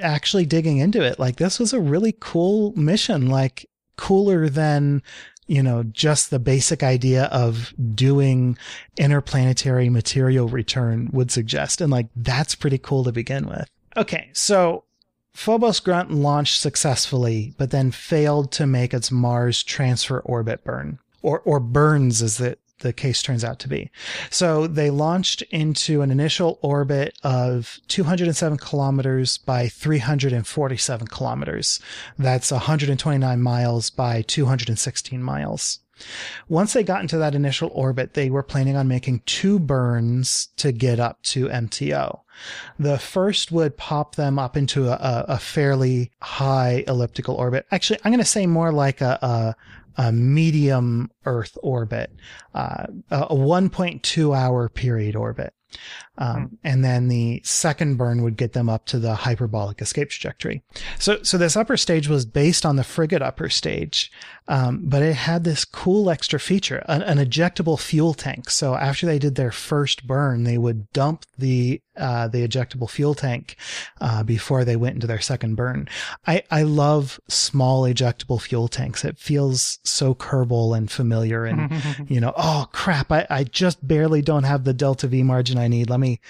actually digging into it, like, this was a really cool mission, like, cooler than you know, just the basic idea of doing interplanetary material return would suggest. And like, that's pretty cool to begin with. Okay. So Phobos Grunt launched successfully, but then failed to make its Mars transfer orbit burn or, or burns as the, the case turns out to be. So they launched into an initial orbit of 207 kilometers by 347 kilometers. That's 129 miles by 216 miles. Once they got into that initial orbit, they were planning on making two burns to get up to MTO. The first would pop them up into a, a fairly high elliptical orbit. Actually, I'm going to say more like a, a a medium Earth orbit, uh, a 1.2 hour period orbit. Um, hmm. and then the second burn would get them up to the hyperbolic escape trajectory. So, so this upper stage was based on the Fregat upper stage, um, but it had this cool extra feature, an, an, ejectable fuel tank. So after they did their first burn, they would dump the uh, the ejectable fuel tank uh, before they went into their second burn. I, I love small ejectable fuel tanks. It feels so Kerbal and familiar and, you know, oh crap, I, I just barely don't have the delta V margin I need. Let me,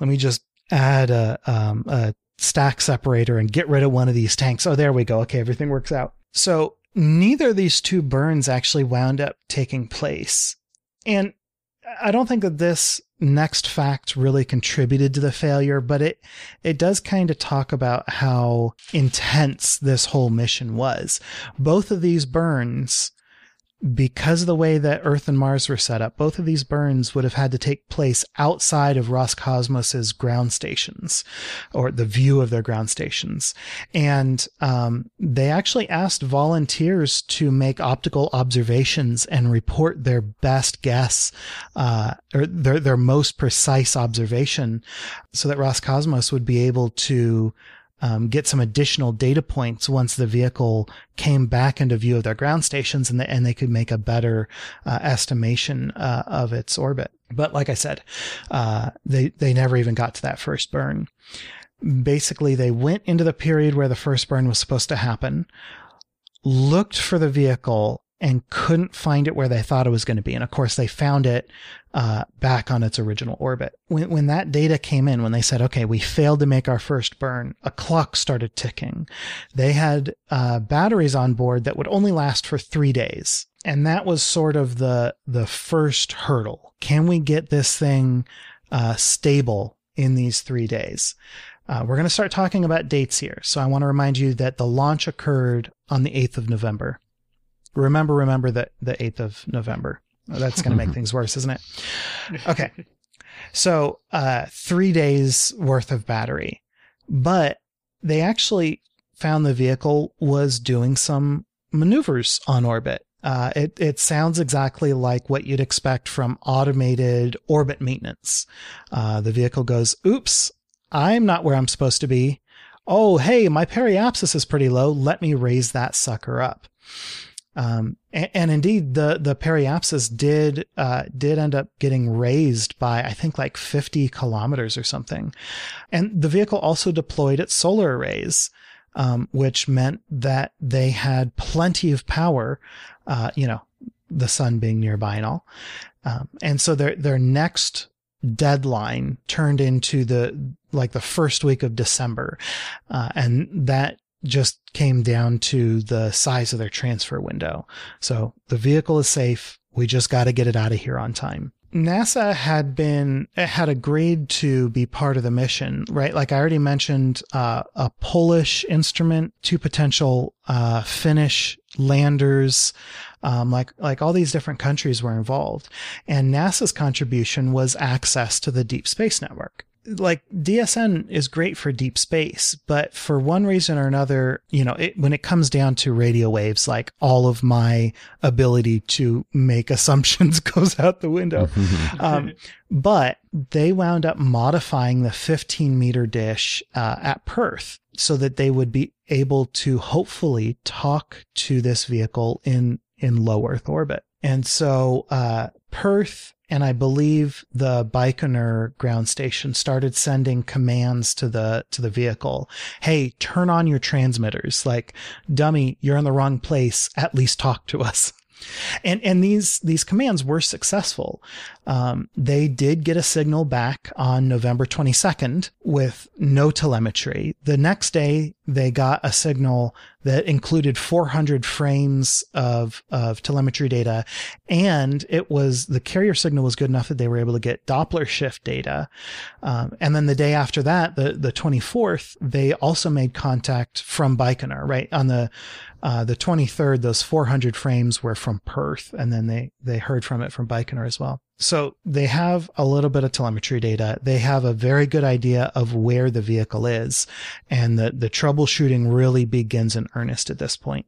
let me just add a, um, a stack separator and get rid of one of these tanks. Oh, there we go. Okay. Everything works out. So neither of these two burns actually wound up taking place. And I don't think that this next fact really contributed to the failure, but it it does kind of talk about how intense this whole mission was. Both of these burns because of the way that Earth and Mars were set up, both of these burns would have had to take place outside of Roscosmos's ground stations, or the view of their ground stations. And um, they actually asked volunteers to make optical observations and report their best guess, uh, or their their most precise observation, so that Roscosmos would be able to um, get some additional data points once the vehicle came back into view of their ground stations and, the, and they could make a better uh, estimation uh, of its orbit. But like I said, uh, they, they never even got to that first burn. Basically, they went into the period where the first burn was supposed to happen, looked for the vehicle and couldn't find it where they thought it was going to be. And of course, they found it uh, back on its original orbit. When, when that data came in, when they said, okay, we failed to make our first burn, a clock started ticking. They had uh, batteries on board that would only last for three days. And that was sort of the, the first hurdle. Can we get this thing uh, stable in these three days? Uh, we're going to start talking about dates here. So I want to remind you that the launch occurred on the 8th of November. Remember, remember that the 8th of November. That's going to make things worse, isn't it? Okay. So, uh, three days worth of battery, but they actually found the vehicle was doing some maneuvers on orbit. Uh, it, it sounds exactly like what you'd expect from automated orbit maintenance. Uh, the vehicle goes, oops, I'm not where I'm supposed to be. Oh, hey, my periapsis is pretty low. Let me raise that sucker up. Um, and, and, indeed, the the periapsis did uh, did end up getting raised by I think like 50 kilometers or something, and the vehicle also deployed its solar arrays, um, which meant that they had plenty of power. Uh, you know, the sun being nearby and all, um, and so their their next deadline turned into the like the first week of December, uh, and that just came down to the size of their transfer window. So the vehicle is safe. We just got to get it out of here on time. NASA had been had agreed to be part of the mission, right? Like I already mentioned, uh, a Polish instrument, two potential uh, Finnish landers, um, like like all these different countries were involved, and NASA's contribution was access to the Deep Space Network. Like DSN is great for deep space, but for one reason or another, you know, it, when it comes down to radio waves, like all of my ability to make assumptions goes out the window. um, but they wound up modifying the 15 meter dish uh, at Perth so that they would be able to hopefully talk to this vehicle in in low Earth orbit. And so uh, Perth and I believe the Baikonur ground station started sending commands to the to the vehicle. Hey, turn on your transmitters. Like, dummy, you're in the wrong place. At least talk to us. And and these these commands were successful. Um, they did get a signal back on November 22nd with no telemetry. The next day, they got a signal that included 400 frames of of telemetry data, and it was the carrier signal was good enough that they were able to get Doppler shift data. Um, and then the day after that, the the 24th, they also made contact from Baikonur. Right on the uh, the 23rd, those 400 frames were from Perth, and then they they heard from it from Baikonur as well. So they have a little bit of telemetry data. They have a very good idea of where the vehicle is, and the the troubleshooting really begins in earnest at this point.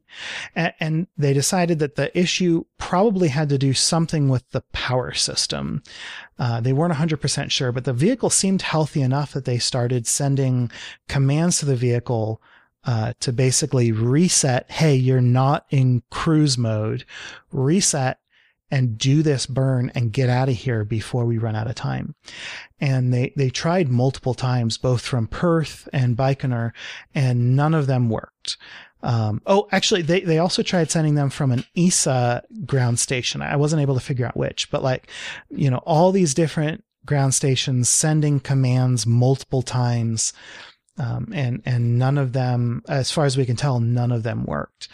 And, and they decided that the issue probably had to do something with the power system. Uh, they weren't 100% sure, but the vehicle seemed healthy enough that they started sending commands to the vehicle uh, to basically reset. Hey, you're not in cruise mode. Reset and do this burn and get out of here before we run out of time. And they, they tried multiple times, both from Perth and Baikonur, and none of them worked. Um, oh, actually, they, they also tried sending them from an ESA ground station. I wasn't able to figure out which, but like, you know, all these different ground stations sending commands multiple times um, and and none of them, as far as we can tell, none of them worked.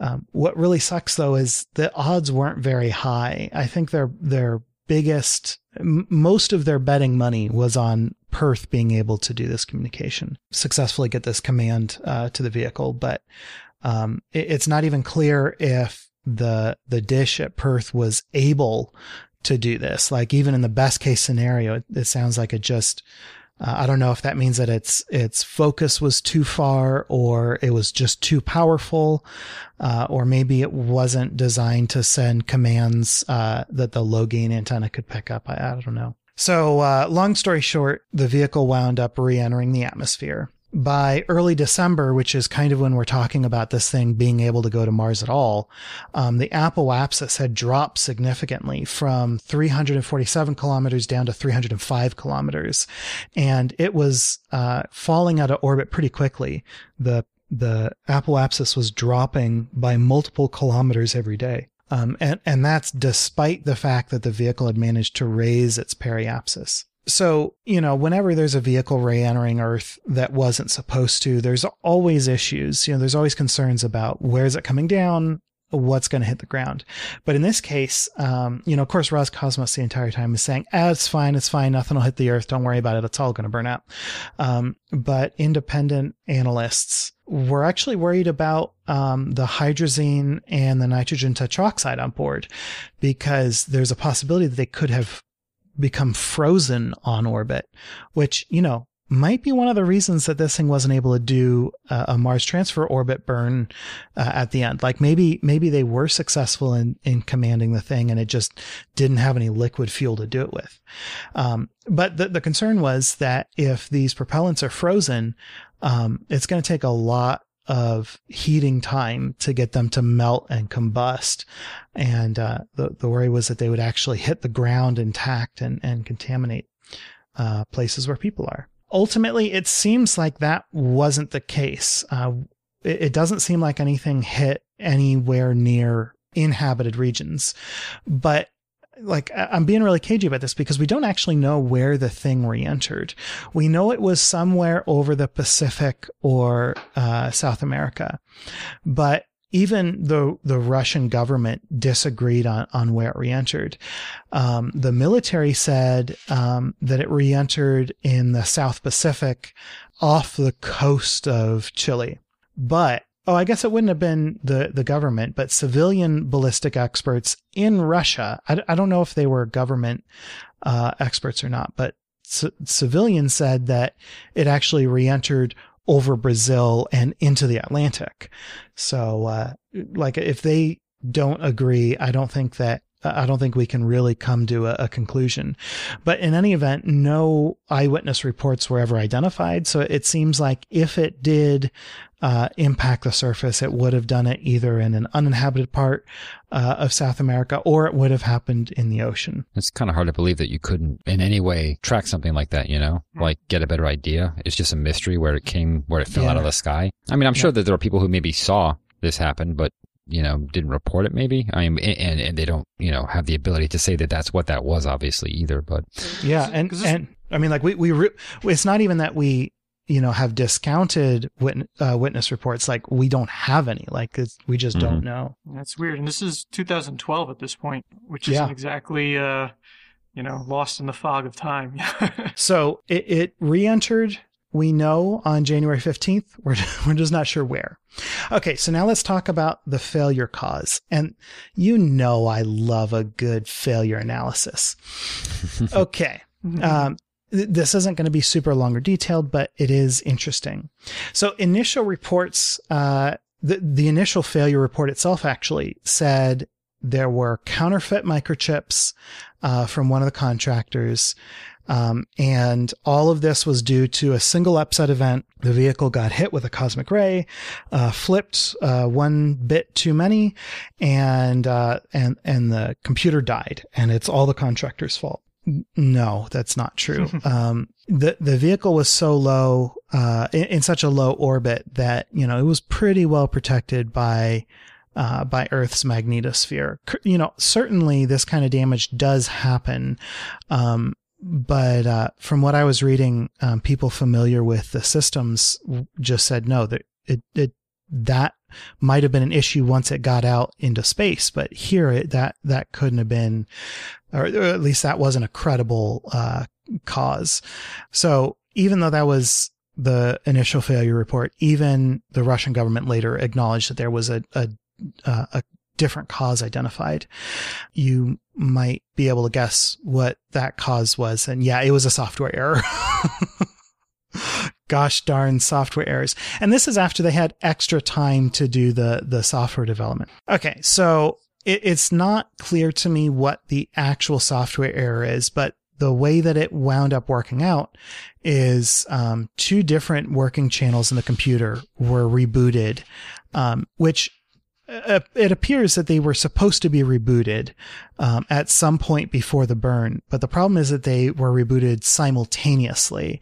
Um, what really sucks though is the odds weren't very high. I think their their biggest, m- most of their betting money was on Perth being able to do this communication, successfully get this command uh, to the vehicle. But um, it, it's not even clear if the the dish at Perth was able to do this. Like even in the best case scenario, it, it sounds like it just uh, I don't know if that means that its its focus was too far, or it was just too powerful, uh, or maybe it wasn't designed to send commands uh, that the low gain antenna could pick up. I, I don't know. So, uh, long story short, the vehicle wound up re-entering the atmosphere by early December, which is kind of when we're talking about this thing being able to go to Mars at all, um, the apoapsis had dropped significantly from 347 kilometers down to 305 kilometers, and it was uh, falling out of orbit pretty quickly. The the apoapsis was dropping by multiple kilometers every day. Um, and, and that's despite the fact that the vehicle had managed to raise its periapsis so, you know, whenever there's a vehicle re entering Earth that wasn't supposed to, there's always issues. You know, there's always concerns about where's it coming down, what's going to hit the ground. But in this case, um, you know, of course, Roscosmos the entire time is saying, ah, it's fine, it's fine, nothing will hit the Earth, don't worry about it, it's all going to burn out. Um, but independent analysts were actually worried about um, the hydrazine and the nitrogen tetroxide on board because there's a possibility that they could have become frozen on orbit, which, you know, might be one of the reasons that this thing wasn't able to do a Mars transfer orbit burn uh, at the end. Like maybe maybe they were successful in in commanding the thing, and it just didn't have any liquid fuel to do it with. Um, but the the concern was that if these propellants are frozen, um, it's going to take a lot of heating time to get them to melt and combust. And uh, the the worry was that they would actually hit the ground intact and and contaminate uh, places where people are. Ultimately, it seems like that wasn't the case. Uh, it, it doesn't seem like anything hit anywhere near inhabited regions, but like I'm being really cagey about this because we don't actually know where the thing re-entered. We know it was somewhere over the Pacific or uh, South America, but even the the Russian government disagreed on on where it re-entered. Um, the military said um, that it re-entered in the South Pacific, off the coast of Chile, but oh, I guess it wouldn't have been the, the government, but civilian ballistic experts in Russia. I, I don't know if they were government uh, experts or not, but c- civilians said that it actually re-entered over Brazil and into the Atlantic. So, uh, like, if they don't agree, I don't think that I don't think we can really come to a, a, conclusion. But in any event, no eyewitness reports were ever identified. So it seems like if it did uh, impact the surface, it would have done it either in an uninhabited part uh, of South America or it would have happened in the ocean. It's kind of hard to believe that you couldn't in any way track something like that, you know, hmm. like get a better idea. It's just a mystery where it came, where it fell yeah. out of the sky. I mean, I'm yeah. sure that there are people who maybe saw this happen, but you know, didn't report it maybe. I mean, and, and they don't, you know, have the ability to say that that's what that was obviously either, but. Yeah. And, and I mean, like we, we, re- it's not even that we, you know, have discounted witness, uh, witness reports. Like we don't have any, like we just mm-hmm. don't know. That's weird. And this is 2012 at this point, which isn't yeah. exactly, uh, you know, lost in the fog of time. so it, it re-entered we know on January 15th. We're, we're just not sure where. Okay, so now let's talk about the failure cause. And you know I love a good failure analysis. okay. Um, this isn't going to be super long or detailed, but it is interesting. So initial reports, uh, the, the initial failure report itself actually said there were counterfeit microchips uh, from one of the contractors. Um, and all of this was due to a single upset event. The vehicle got hit with a cosmic ray, uh, flipped uh, one bit too many, and uh, and and the computer died. And it's all the contractor's fault. No, that's not true. um, the the vehicle was so low, uh, in, in such a low orbit that you know it was pretty well protected by uh, by Earth's magnetosphere. You know, certainly this kind of damage does happen. Um, but uh, from what I was reading, um, people familiar with the systems just said no, that it, it that might have been an issue once it got out into space, but here it, that that couldn't have been, or at least that wasn't a credible uh, cause. So even though that was the initial failure report, even the Russian government later acknowledged that there was a, a uh, a different cause identified. You might be able to guess what that cause was. And yeah, it was a software error. Gosh darn software errors. And this is after they had extra time to do the, the software development. Okay. So it, it's not clear to me what the actual software error is, but the way that it wound up working out is um, two different working channels in the computer were rebooted, um, which uh, it appears that they were supposed to be rebooted um, at some point before the burn, but the problem is that they were rebooted simultaneously,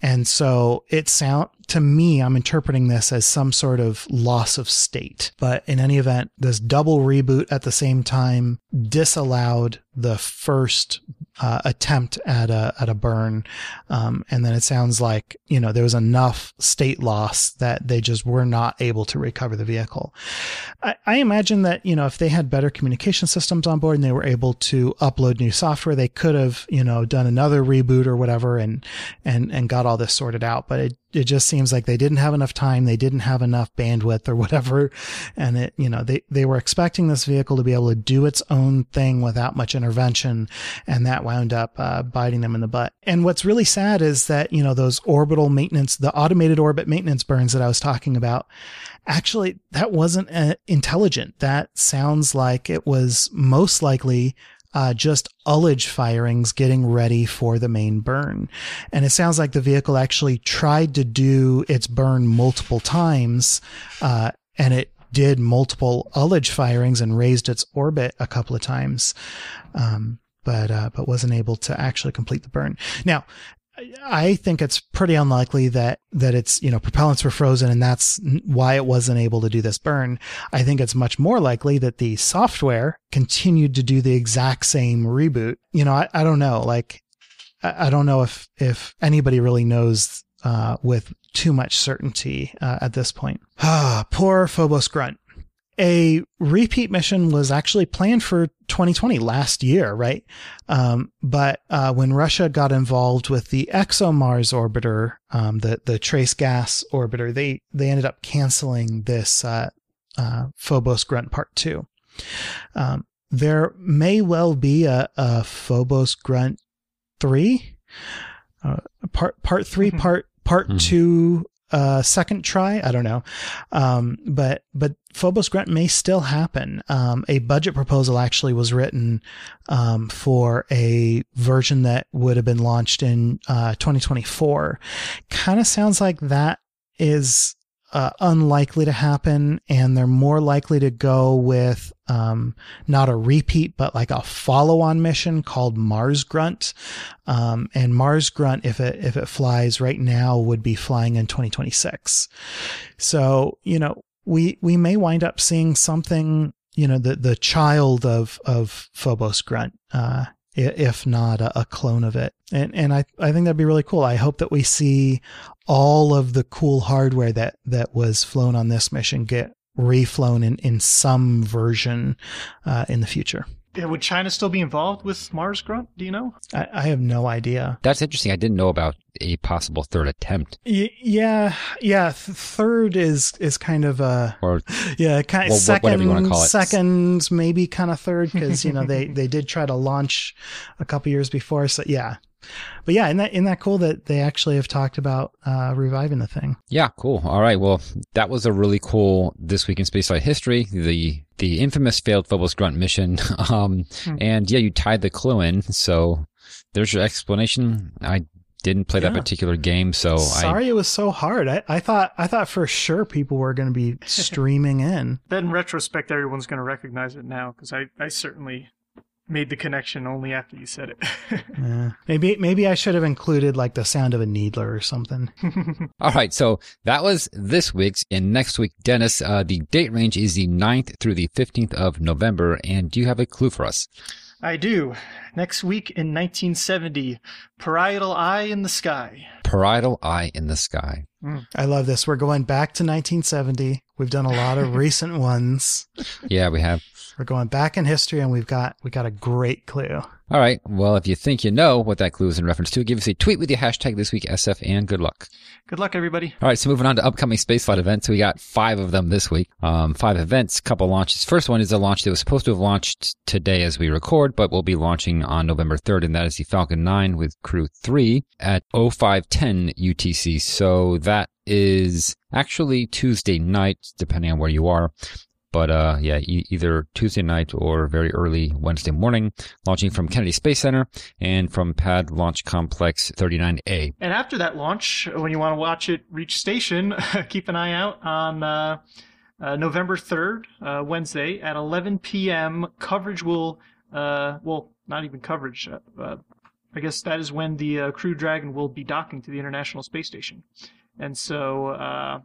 and so it sound to me I'm interpreting this as some sort of loss of state. But in any event, this double reboot at the same time disallowed the first uh, attempt at a at a burn, um, and then it sounds like you know there was enough state loss that they just were not able to recover the vehicle. I, I imagine that you know if they had better communication systems on board and they were able to upload new software, they could have you know done another reboot or whatever and and and got all this sorted out. But it it just seems like they didn't have enough time, they didn't have enough bandwidth or whatever, and it you know they they were expecting this vehicle to be able to do its own thing without much intervention, and that wound up uh, biting them in the butt. And what's really sad is that you know those orbital maintenance, the automated orbit maintenance burns that I was talking about, actually that wasn't uh, intelligent. That sounds like it was most likely uh, just ullage firings getting ready for the main burn. And it sounds like the vehicle actually tried to do its burn multiple times, uh, and it did multiple ullage firings and raised its orbit a couple of times. Um, but, uh, but wasn't able to actually complete the burn. Now, I think it's pretty unlikely that that it's you know propellants were frozen and that's why it wasn't able to do this burn. I think it's much more likely that the software continued to do the exact same reboot. You know, I, I don't know. Like, I, I don't know if if anybody really knows uh, with too much certainty uh, at this point. Ah, poor Phobos Grunt a repeat mission was actually planned for 2020 last year, right? Um, but uh, when Russia got involved with the ExoMars orbiter, um, the the trace gas orbiter, they they ended up canceling this uh, uh, Phobos Grunt Part Two. Um, there may well be a, a Phobos Grunt three. uh, part part 3 part part Mhm. two uh second try? I don't know. Um but but phobos grunt may still happen. Um a budget proposal actually was written um for a version that would have been launched in uh 2024 kind of sounds like that is uh, unlikely to happen and they're more likely to go with um, not a repeat but like a follow-on mission called mars grunt. Um, and mars grunt if it if it flies right now would be flying in 2026 so you know we we may wind up seeing something you know the the child of of phobos grunt uh if not a, clone of it. And and i i think that'd be really cool. I hope that we see all of the cool hardware that that was flown on this mission get reflown in in some version uh, in the future. Yeah, would China still be involved with Mars Grunt? Do you know? I, I have no idea. That's interesting. I didn't know about a possible third attempt. Y- yeah, yeah. Th- third is is kind of a Or yeah, kind Well, of wha- whatever you wanna second, call it. second, maybe kind of third because you know they they did try to launch a couple years before. So yeah, but yeah, isn't that isn't that cool that they actually have talked about uh, reviving the thing? Yeah, cool. All right. Well, that was a really cool this week in spaceflight history. The the infamous failed Phobos Grunt mission. Um, Hmm. and yeah, you tied the clue in. So there's your explanation. I didn't play that particular game, so I Sorry, it was so hard. I, I thought I thought for sure people were going to be streaming in. But in retrospect, everyone's going to recognize it now because I, I certainly made the connection only after you said it. Yeah. Maybe maybe I should have included like the sound of a needler or something. All right, so that was this week's. And next week, Dennis, uh, the date range is the 9th through the 15th of November. And do you have a clue for us? I do. Next week in 1970, Parietal Eye in the Sky. Parietal Eye in the Sky. Mm. I love this. We're going back to 1970. We've done a lot of recent ones. Yeah, we have. We're going back in history, and we've got we got a great clue. All right. Well, if you think you know what that clue is in reference to, give us a tweet with your hashtag this week SF and good luck. Good luck, everybody. All right. So moving on to upcoming spaceflight events. We got five of them this week. Um, five events, couple launches. First one is a launch that was supposed to have launched today as we record, but will be launching on November 3rd. And that is the Falcon 9 with crew three at 0510 UTC. So that is actually Tuesday night, depending on where you are. But uh, yeah, e- either Tuesday night or very early Wednesday morning, launching from Kennedy Space Center and from Pad Launch Complex 39A. And after that launch, when you want to watch it reach station, keep an eye out on uh, uh, November 3rd, uh, Wednesday at 11 p.m. Coverage will, uh, well, not even coverage. Uh, I guess that is when the uh, Crew Dragon will be docking to the International Space Station. And so uh,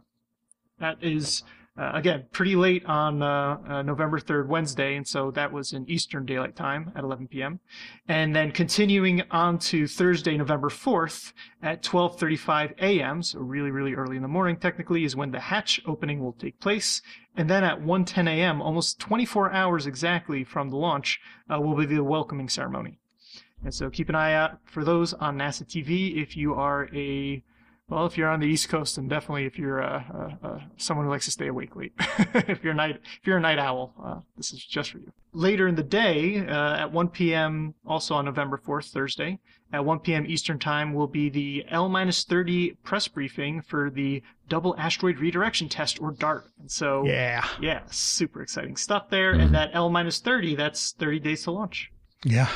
that is, uh, again, pretty late on uh, uh, November 3rd, Wednesday. And so that was in Eastern Daylight Time at 11 p.m. And then continuing on to Thursday, November 4th at 12:35 a.m., so really really early in the morning technically is when the hatch opening will take place. And then at 1:10 a.m., almost 24 hours exactly from the launch, uh, will be the welcoming ceremony. And so keep an eye out for those on NASA TV if you are a well, if you're on the East Coast, and definitely if you're uh, uh, uh, someone who likes to stay awake late. if you're a night, if you're a night owl, uh, this is just for you. Later in the day, uh, at 1 p.m., also on November 4th, Thursday, at 1 p.m. Eastern Time, will be the L-30 press briefing for the Double Asteroid Redirection Test, or DART. And so, Yeah, yeah, super exciting stuff there. And that L-30, that's 30 days to launch. yeah,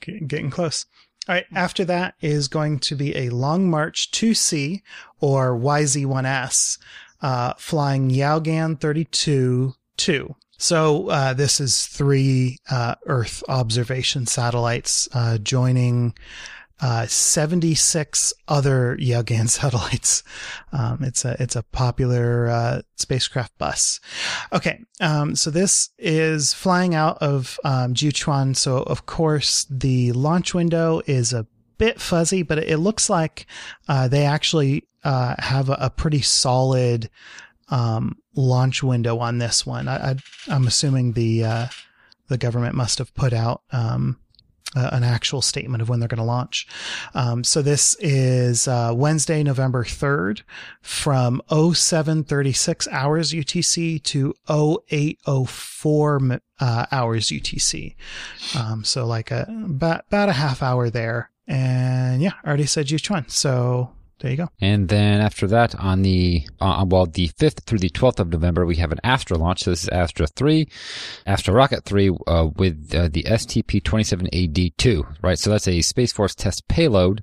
getting close. All right. After that is going to be a Long March 2C or YZ1S, uh, flying Yaogan 32 2. So uh, this is three uh, Earth observation satellites uh, joining uh, 76 other Yaogan satellites. Um, it's a it's a popular uh, spacecraft bus. Okay, um, so this is flying out of um, Jiuquan. So of course the launch window is a bit fuzzy, but it looks like uh, they actually uh, have a, a pretty solid um, launch window on this one. I, I, I'm assuming the uh, the government must have put out um, an actual statement of when they're going to launch. Um, so this is uh, Wednesday, November 3rd from 0736 hours UTC to 0804 uh, hours UTC. Um, so like a about, about a half hour there And yeah, I already said Jiuquan. So there you go. And then after that, on the uh, well, the fifth through the twelfth of November, we have an Astra launch. So this is Astra three, Astra Rocket three, uh, with uh, the STP twenty seven AD two. Right. So that's a Space Force test payload.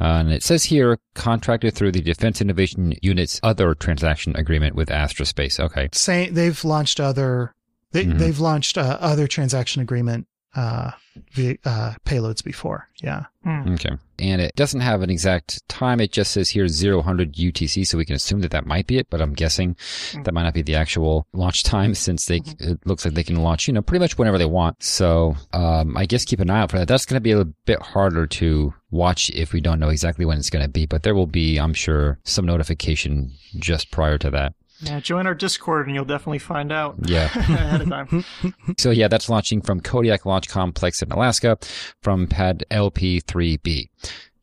Uh, and it says here contracted through the Defense Innovation Unit's other transaction agreement with Astra Space. Okay. Say they've launched other they, Mhm. they've launched uh, other transaction agreement uh, v- uh, payloads before. Yeah. Hmm. Okay. And it doesn't have an exact time. It just says here 0100 UTC, so we can assume that that might be it, but I'm guessing that might not be the actual launch time since they, it looks like they can launch, you know, pretty much whenever they want. So, um, I guess keep an eye out for that. That's going to be a little bit harder to watch if we don't know exactly when it's going to be, but there will be, I'm sure, some notification just prior to that. Yeah, join our Discord and you'll definitely find out Yeah. ahead of time. So yeah, that's launching from Kodiak Launch Complex in Alaska from pad LP3B.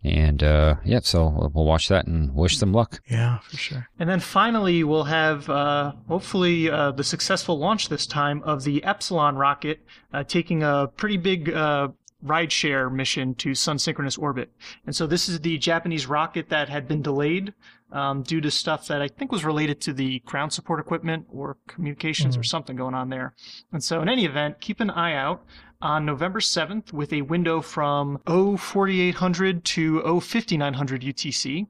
And, uh, yeah, so we'll- we'll watch that and wish them luck. Yeah, for sure. And then finally, we'll have uh, hopefully uh, the successful launch this time of the Epsilon rocket, uh, taking a pretty big uh, rideshare mission to sun synchronous orbit. And so this is the Japanese rocket that had been delayed um, due to stuff that I think was related to the ground support equipment or communications or something going on there. And so, in any event, keep an eye out on November 7th with a window from 04800 to 05900 UTC.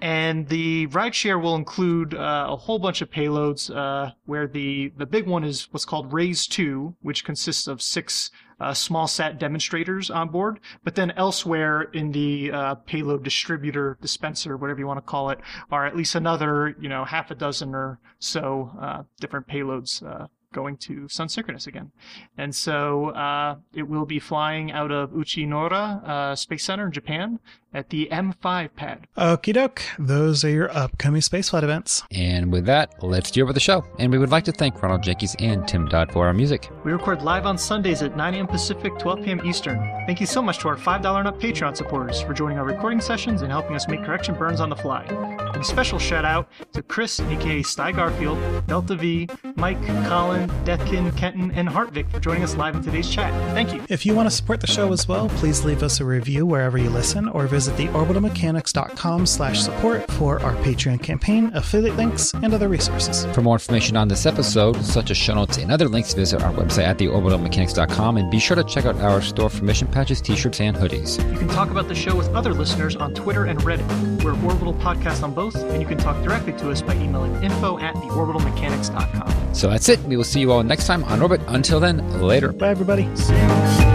And the rideshare will include uh, a whole bunch of payloads, uh, where the, the big one is what's called RAISE 2, which consists of six uh, small sat demonstrators on board. But then elsewhere in the uh, payload distributor, dispenser, whatever you want to call it, are at least another, you know, half a dozen or so uh, different payloads uh, going to Sun Synchronous again. And so uh, it will be flying out of Uchinoura uh, Space Center in Japan at the M5 pad. Okie doke. Those are your upcoming spaceflight events. And with that, let's do over the show. And we would like to thank Ronald Jenkins and Tim Dodd for our music. We record live on Sundays at 9 a.m. Pacific, 12 p.m. Eastern. Thank you so much to our $5 and up Patreon supporters for joining our recording sessions and helping us make correction burns on the fly. And a special shout out to Chris, aka Sty Garfield, Delta V, Mike, Colin, Deathkin, Kenton, and Hartvik for joining us live in today's chat. Thank you. If you want to support the show as well, please leave us a review wherever you listen or visit the orbitalmechanics.com slash support for our Patreon campaign, affiliate links, and other resources. For more information on this episode, such as show notes and other links, visit our website at theorbitalmechanics.com and be sure to check out our store for mission patches, t-shirts, and hoodies. You can talk about the show with other listeners on Twitter and Reddit. We're Orbital Podcast on both, and you can talk directly to us by emailing info at theorbitalmechanics.com. So that's it. We will see you all next time on Orbit. Until then, later. Bye, everybody. See you.